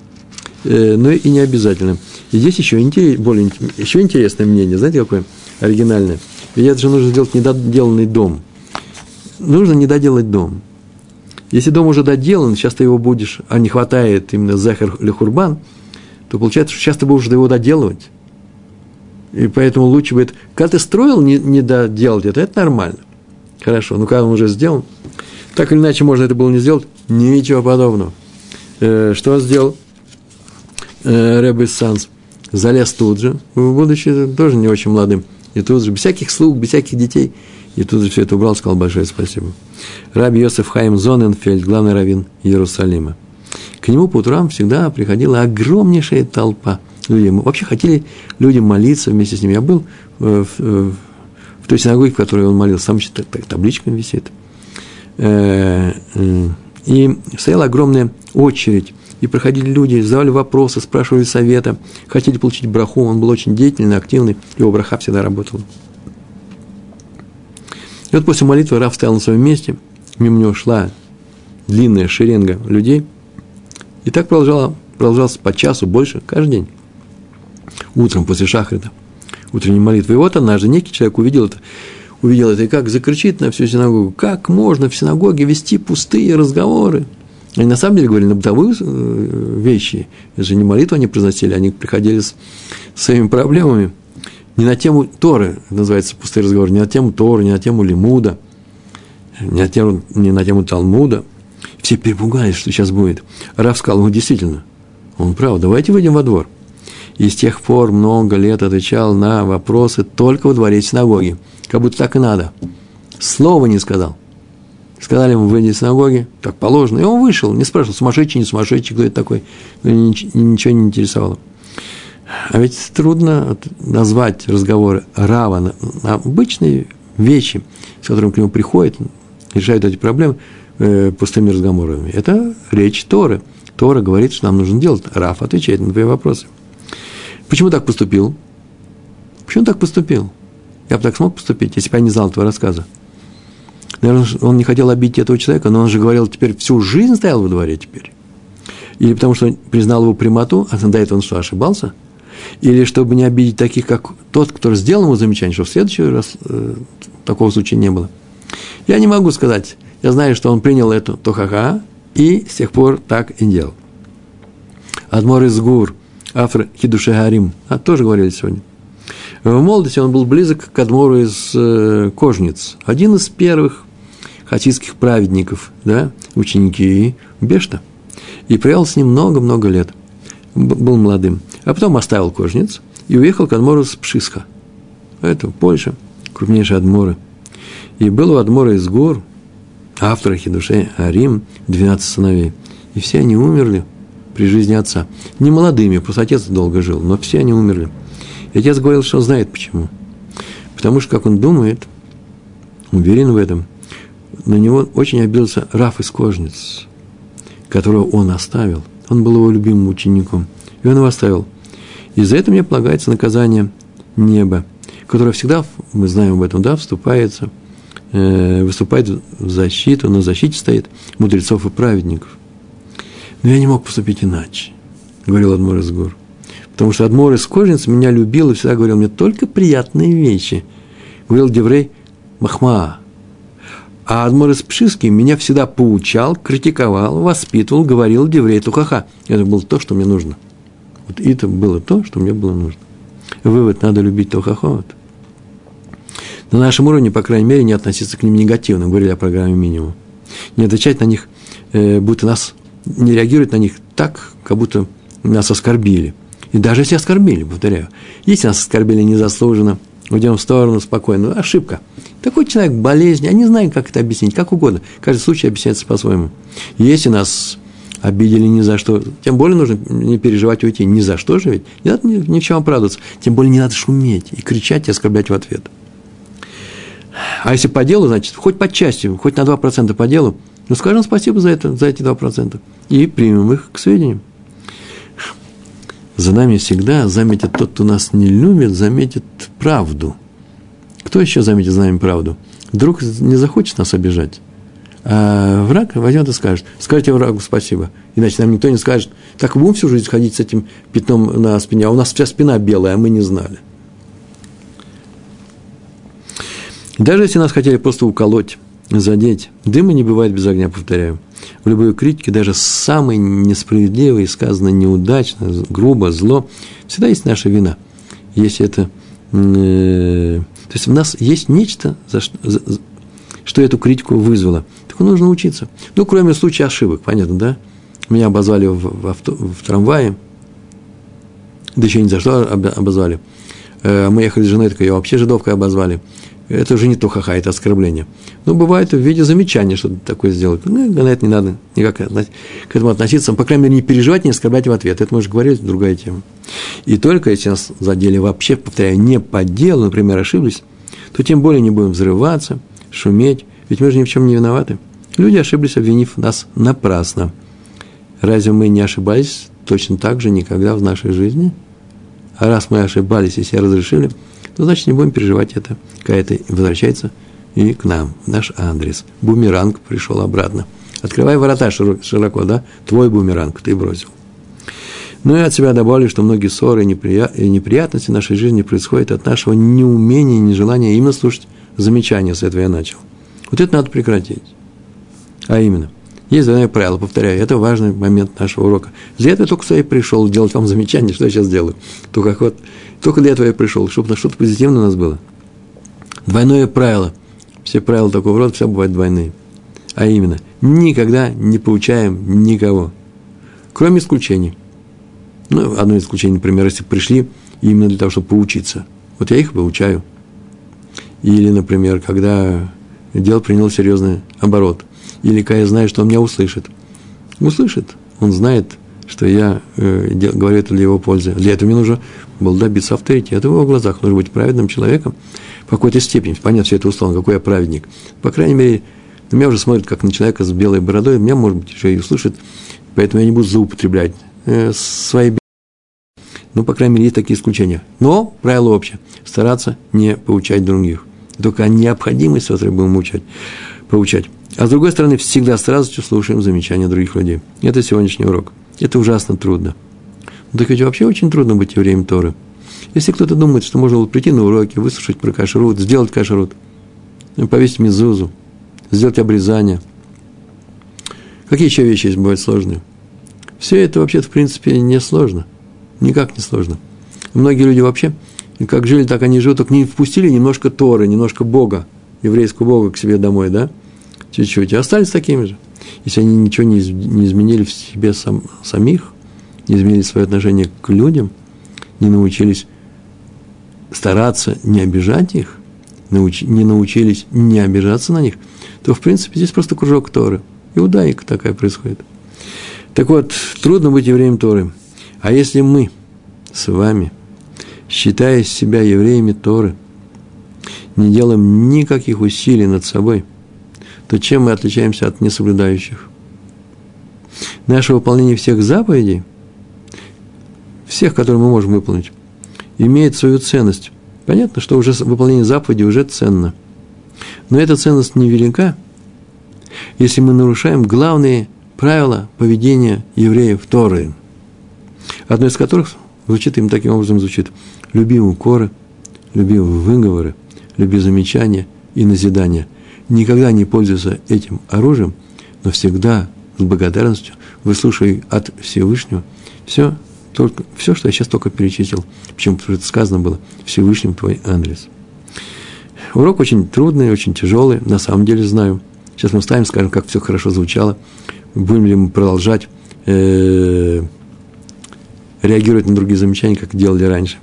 Э, но и не обязательно. И здесь еще, интерес, более, еще интересное мнение, знаете, какое оригинальное? Ведь это же нужно сделать недоделанный дом. Нужно не доделать дом. Если дом уже доделан, сейчас ты его будешь, а не хватает именно захар или хурбан, то получается, что сейчас ты будешь его доделывать. И поэтому лучше будет, когда ты строил, не, не доделать это, это нормально. Хорошо, ну когда он уже сделан, так или иначе можно это было не сделать, ничего подобного. Э, что сделал? э, Рэбби Санс залез тут же, будучи тоже не очень молодым, и тут же, без всяких слуг, без всяких детей, и тут же все это убрал, сказал большое спасибо. Раби Йосеф Хайм Зоненфельд, главный раввин Иерусалима. К нему по утрам всегда приходила огромнейшая толпа людей. Мы вообще хотели людям молиться вместе с ним. Я был в, в, в той синагоге, в которой он молился, там еще табличка висит. Э, э, и стояла огромная очередь и проходили люди, задавали вопросы, спрашивали совета, хотели получить браху, он был очень деятельный, активный, его браха всегда работала. И вот после молитвы Раф стоял на своем месте, мимо него шла длинная шеренга людей, и так продолжало, продолжалось по часу больше каждый день. Утром после шахрита, утренней молитвы. И вот однажды некий человек увидел это, увидел это, и как закричит на всю синагогу, как можно в синагоге вести пустые разговоры – они на самом деле говорили на бытовые э, вещи. Это же не молитву они произносили, они приходили с своими проблемами. Не на тему Торы, называется пустые разговоры, не на тему Торы, не на тему Лимуда, не на тему, не на тему Талмуда. Все перепугались, что сейчас будет. Раф сказал, ну, действительно, он прав, давайте выйдем во двор. И с тех пор много лет отвечал на вопросы только во дворе синагоги. Как будто так и надо. Слова не сказал. Сказали ему, выйди из синагоги, как положено. И он вышел, не спрашивал, сумасшедший, не сумасшедший, кто это такой. Ничего не интересовало. А ведь трудно назвать разговоры Рава на, на обычные вещи, с которыми к нему приходят, решают эти проблемы э, пустыми разговорами. Это речь Торы. Тора говорит, что нам нужно делать. Раф отвечает на твои вопросы. Почему так поступил? Почему так поступил? Я бы так смог поступить, если бы я не знал этого рассказа. Наверное, он не хотел обидеть этого человека, но он же говорил, теперь всю жизнь стоял во дворе теперь. Или потому что он признал его прямоту, а до этого он что, ошибался? Или чтобы не обидеть таких, как тот, кто сделал ему замечание, что в следующий раз э, такого случая не было. Я не могу сказать. Я знаю, что он принял эту тохаха и с тех пор так и делал. Адмор из Гур, автор Хидуши Харим, а, тоже говорили сегодня. В молодости он был близок к Адмору из э, Кожниц, один из первых хасидских праведников, да, ученики Бешта. И провел с ним много-много лет. Был молодым. А потом оставил Кожниц и уехал к Адмору с Пшисха. Это Польша, крупнейшая Адмора. И был у Адмора из гор, автора Хидушей Арим, 12 сыновей. И все они умерли при жизни отца. Не молодыми, просто отец долго жил, но все они умерли. И отец говорил, что он знает почему. Потому что, как он думает, уверен в этом – на него очень обиделся Раф из Кожниц, которого он оставил. Он был его любимым учеником, и он его оставил. И за это мне полагается наказание неба, которое всегда, мы знаем об этом, да, вступается, э, выступает в защиту, на защите стоит мудрецов и праведников. Но я не мог поступить иначе, говорил Адмор из гор. Потому что Адмор из Кожниц меня любил и всегда говорил мне только приятные вещи. Говорил Деврей Махма, а Адморис Пшиский меня всегда поучал, критиковал, воспитывал, говорил Деврей Тухаха. Это было то, что мне нужно. Вот это было то, что мне было нужно. Вывод, надо любить Тухахот. На нашем уровне, по крайней мере, не относиться к ним негативно. Говорили о программе минимум. Не отвечать на них, э, будто нас, не реагировать на них так, как будто нас оскорбили. И даже если оскорбили, повторяю, если нас оскорбили незаслуженно – уйдем в сторону спокойно. Ошибка. Такой человек болезнь, я не знаю, как это объяснить, как угодно. Каждый случай объясняется по-своему. Если нас обидели ни за что, тем более нужно не переживать уйти. Ни за что же ведь. Не надо ни, ни в чем оправдываться. Тем более не надо шуметь и кричать и оскорблять в ответ. А если по делу, значит, хоть по части, хоть на 2% по делу, ну скажем спасибо за это, за эти 2%. И примем их к сведению за нами всегда заметит тот, кто нас не любит, заметит правду. Кто еще заметит за нами правду? Вдруг не захочет нас обижать. А враг возьмет и скажет, скажите врагу спасибо. Иначе нам никто не скажет, так будем всю жизнь ходить с этим пятном на спине, а у нас вся спина белая, а мы не знали. Даже если нас хотели просто уколоть, задеть, дыма не бывает без огня, повторяю – в любой критике, даже самой несправедливой, сказано неудачно, грубо, зло, всегда есть наша вина. Если это... Э, то есть у нас есть нечто, за что, за, что эту критику вызвало. Так нужно учиться. Ну, кроме случая ошибок, понятно, да? Меня обозвали в, в, авто, в трамвае, Да еще ни за что обозвали. Э, мы ехали с женой, так ее вообще жидовкой обозвали. Это уже не то ха-ха, это оскорбление. Но бывает в виде замечания что-то такое сделать. Ну, на это не надо никак к этому относиться. По крайней мере, не переживать, не оскорблять в ответ. Это мы уже говорили, другая тема. И только если нас задели вообще, повторяю, не по делу, например, ошиблись, то тем более не будем взрываться, шуметь, ведь мы же ни в чем не виноваты. Люди ошиблись, обвинив нас напрасно. Разве мы не ошибались точно так же никогда в нашей жизни? А раз мы ошибались и себе разрешили, то значит не будем переживать это. Какая-то возвращается и к нам, наш адрес. Бумеранг пришел обратно. Открывай ворота широко, да? Твой бумеранг ты бросил. Ну и от себя добавлю, что многие ссоры и неприятности в нашей жизни происходят от нашего неумения, нежелания именно слушать замечания, с этого я начал. Вот это надо прекратить. А именно, есть двойное правило, повторяю, это важный момент нашего урока. Для этого я только сюда и пришел делать вам замечание, что я сейчас делаю. Только, вот, только для этого я пришел, чтобы на что-то позитивное у нас было. Двойное правило. Все правила такого рода, все бывают двойные. А именно, никогда не получаем никого. Кроме исключений. Ну, одно из исключений, например, если пришли именно для того, чтобы поучиться. Вот я их получаю. Или, например, когда дело приняло серьезный оборот. Или когда я знаю, что он меня услышит. Услышит. Он знает, что я э, говорю это для его пользы. Для этого мне нужно было добиться авторитета в его глазах. Нужно быть праведным человеком в какой-то степени. Понятно, все это условно, какой я праведник. По крайней мере, на меня уже смотрят как на человека с белой бородой. Меня, может быть, еще и услышит. Поэтому я не буду злоупотреблять э, своей ну, по крайней мере, есть такие исключения. Но правило общее – стараться не поучать других. Только о необходимости которой будем учать, поучать. А с другой стороны, всегда с радостью слушаем замечания других людей. Это сегодняшний урок. Это ужасно трудно. Но так ведь вообще очень трудно быть евреем Торы. Если кто-то думает, что можно было прийти на уроки, выслушать про кашрут, сделать кашрут, повесить мизузу, сделать обрезание. Какие еще вещи бывают сложные? Все это вообще-то, в принципе, не сложно. Никак не сложно. Многие люди вообще, как жили, так они живут, только не впустили немножко Торы, немножко Бога, еврейского Бога к себе домой, да? Чуть-чуть. И остались такими же. Если они ничего не, изменили в себе сам, самих, не изменили свое отношение к людям, не научились стараться не обижать их, науч, не научились не обижаться на них, то, в принципе, здесь просто кружок Торы. Иудаика такая происходит. Так вот, трудно быть евреем Торы. А если мы с вами, считая себя евреями Торы, не делаем никаких усилий над собой, то чем мы отличаемся от несоблюдающих? Наше выполнение всех заповедей, всех, которые мы можем выполнить, имеет свою ценность. Понятно, что уже выполнение заповедей уже ценно. Но эта ценность невелика, если мы нарушаем главные правила поведения евреев Торы – одно из которых звучит им таким образом звучит «люби укоры, люби выговоры, люби замечания и назидания». Никогда не пользуйся этим оружием, но всегда с благодарностью выслушай от Всевышнего все, только, все, что я сейчас только перечислил. Почему это сказано было Всевышним твой адрес. Урок очень трудный, очень тяжелый, на самом деле знаю. Сейчас мы вставим, скажем, как все хорошо звучало. Будем ли мы продолжать э, реагировать на другие замечания, как делали раньше.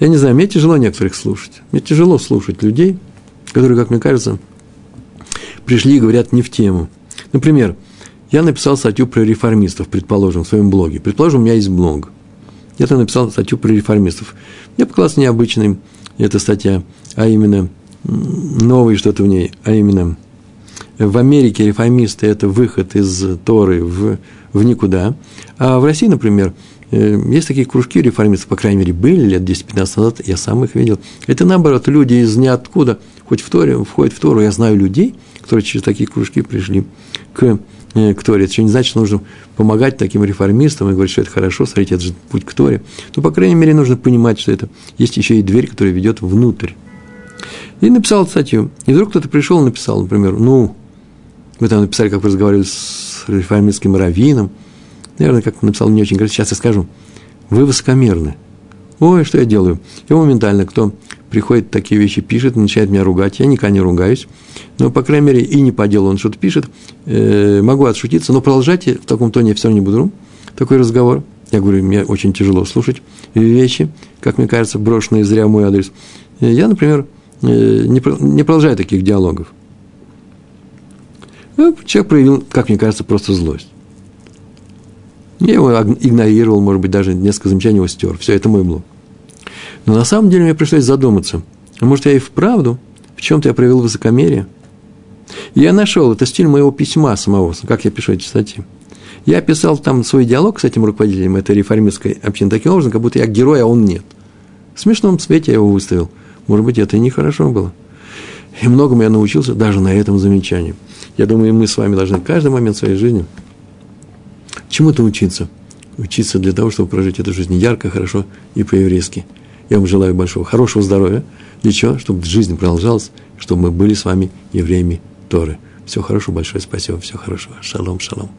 Я не знаю, мне тяжело некоторых слушать. Мне тяжело слушать людей, которые, как мне кажется, пришли и говорят не в тему. Например, я написал статью про реформистов, предположим, в своем блоге. Предположим, у меня есть блог. Я там написал статью про реформистов. Мне показалось необычным эта статья, а именно новое что-то в ней, а именно в Америке реформисты – это выход из Торы в, в никуда, а в России, например, Э, есть такие кружки реформистов, по крайней мере, были лет 10-15 назад, я сам их видел. Это, наоборот, люди из ниоткуда, хоть в Торе, входят в Тору. Я знаю людей, которые через такие кружки пришли к, э, к Торе. Это еще не значит, что нужно помогать таким реформистам и говорить, что это хорошо, смотрите, это же путь к Торе. Но, по крайней мере, нужно понимать, что это есть еще и дверь, которая ведет внутрь. И написал статью. И вдруг кто-то пришел и написал, например, ну, вы там написали, как вы разговаривали с реформистским раввином – наверное, как написал не очень красиво, сейчас я скажу, вы высокомерны. Ой, что я делаю? И моментально, кто приходит, такие вещи пишет, начинает меня ругать, я никогда не ругаюсь, но, по крайней мере, и не по делу он что-то пишет, э, могу отшутиться, но продолжать в таком тоне я все равно не буду, такой разговор, я говорю, мне очень тяжело слушать вещи, как мне кажется, брошенные зря в мой адрес. Я, например, не, не продолжаю таких диалогов. Ну, человек проявил, как мне кажется, просто злость. Я его игнорировал, может быть, даже несколько замечаний его стер. Все, это мой блог. Но на самом деле мне пришлось задуматься. А может, я и вправду в чем-то я проявил высокомерие? И я нашел, это стиль моего письма самого, как я пишу эти статьи. Я писал там свой диалог с этим руководителем этой реформистской общины таким образом, как будто я герой, а он нет. В смешном цвете я его выставил. Может быть, это и нехорошо было. И многому я научился даже на этом замечании. Я думаю, мы с вами должны каждый момент своей жизни чему-то учиться. Учиться для того, чтобы прожить эту жизнь ярко, хорошо и по-еврейски. Я вам желаю большого, хорошего здоровья. Для чего? Чтобы жизнь продолжалась, чтобы мы были с вами евреями Торы. Всего хорошего, большое спасибо, всего хорошего. Шалом, шалом.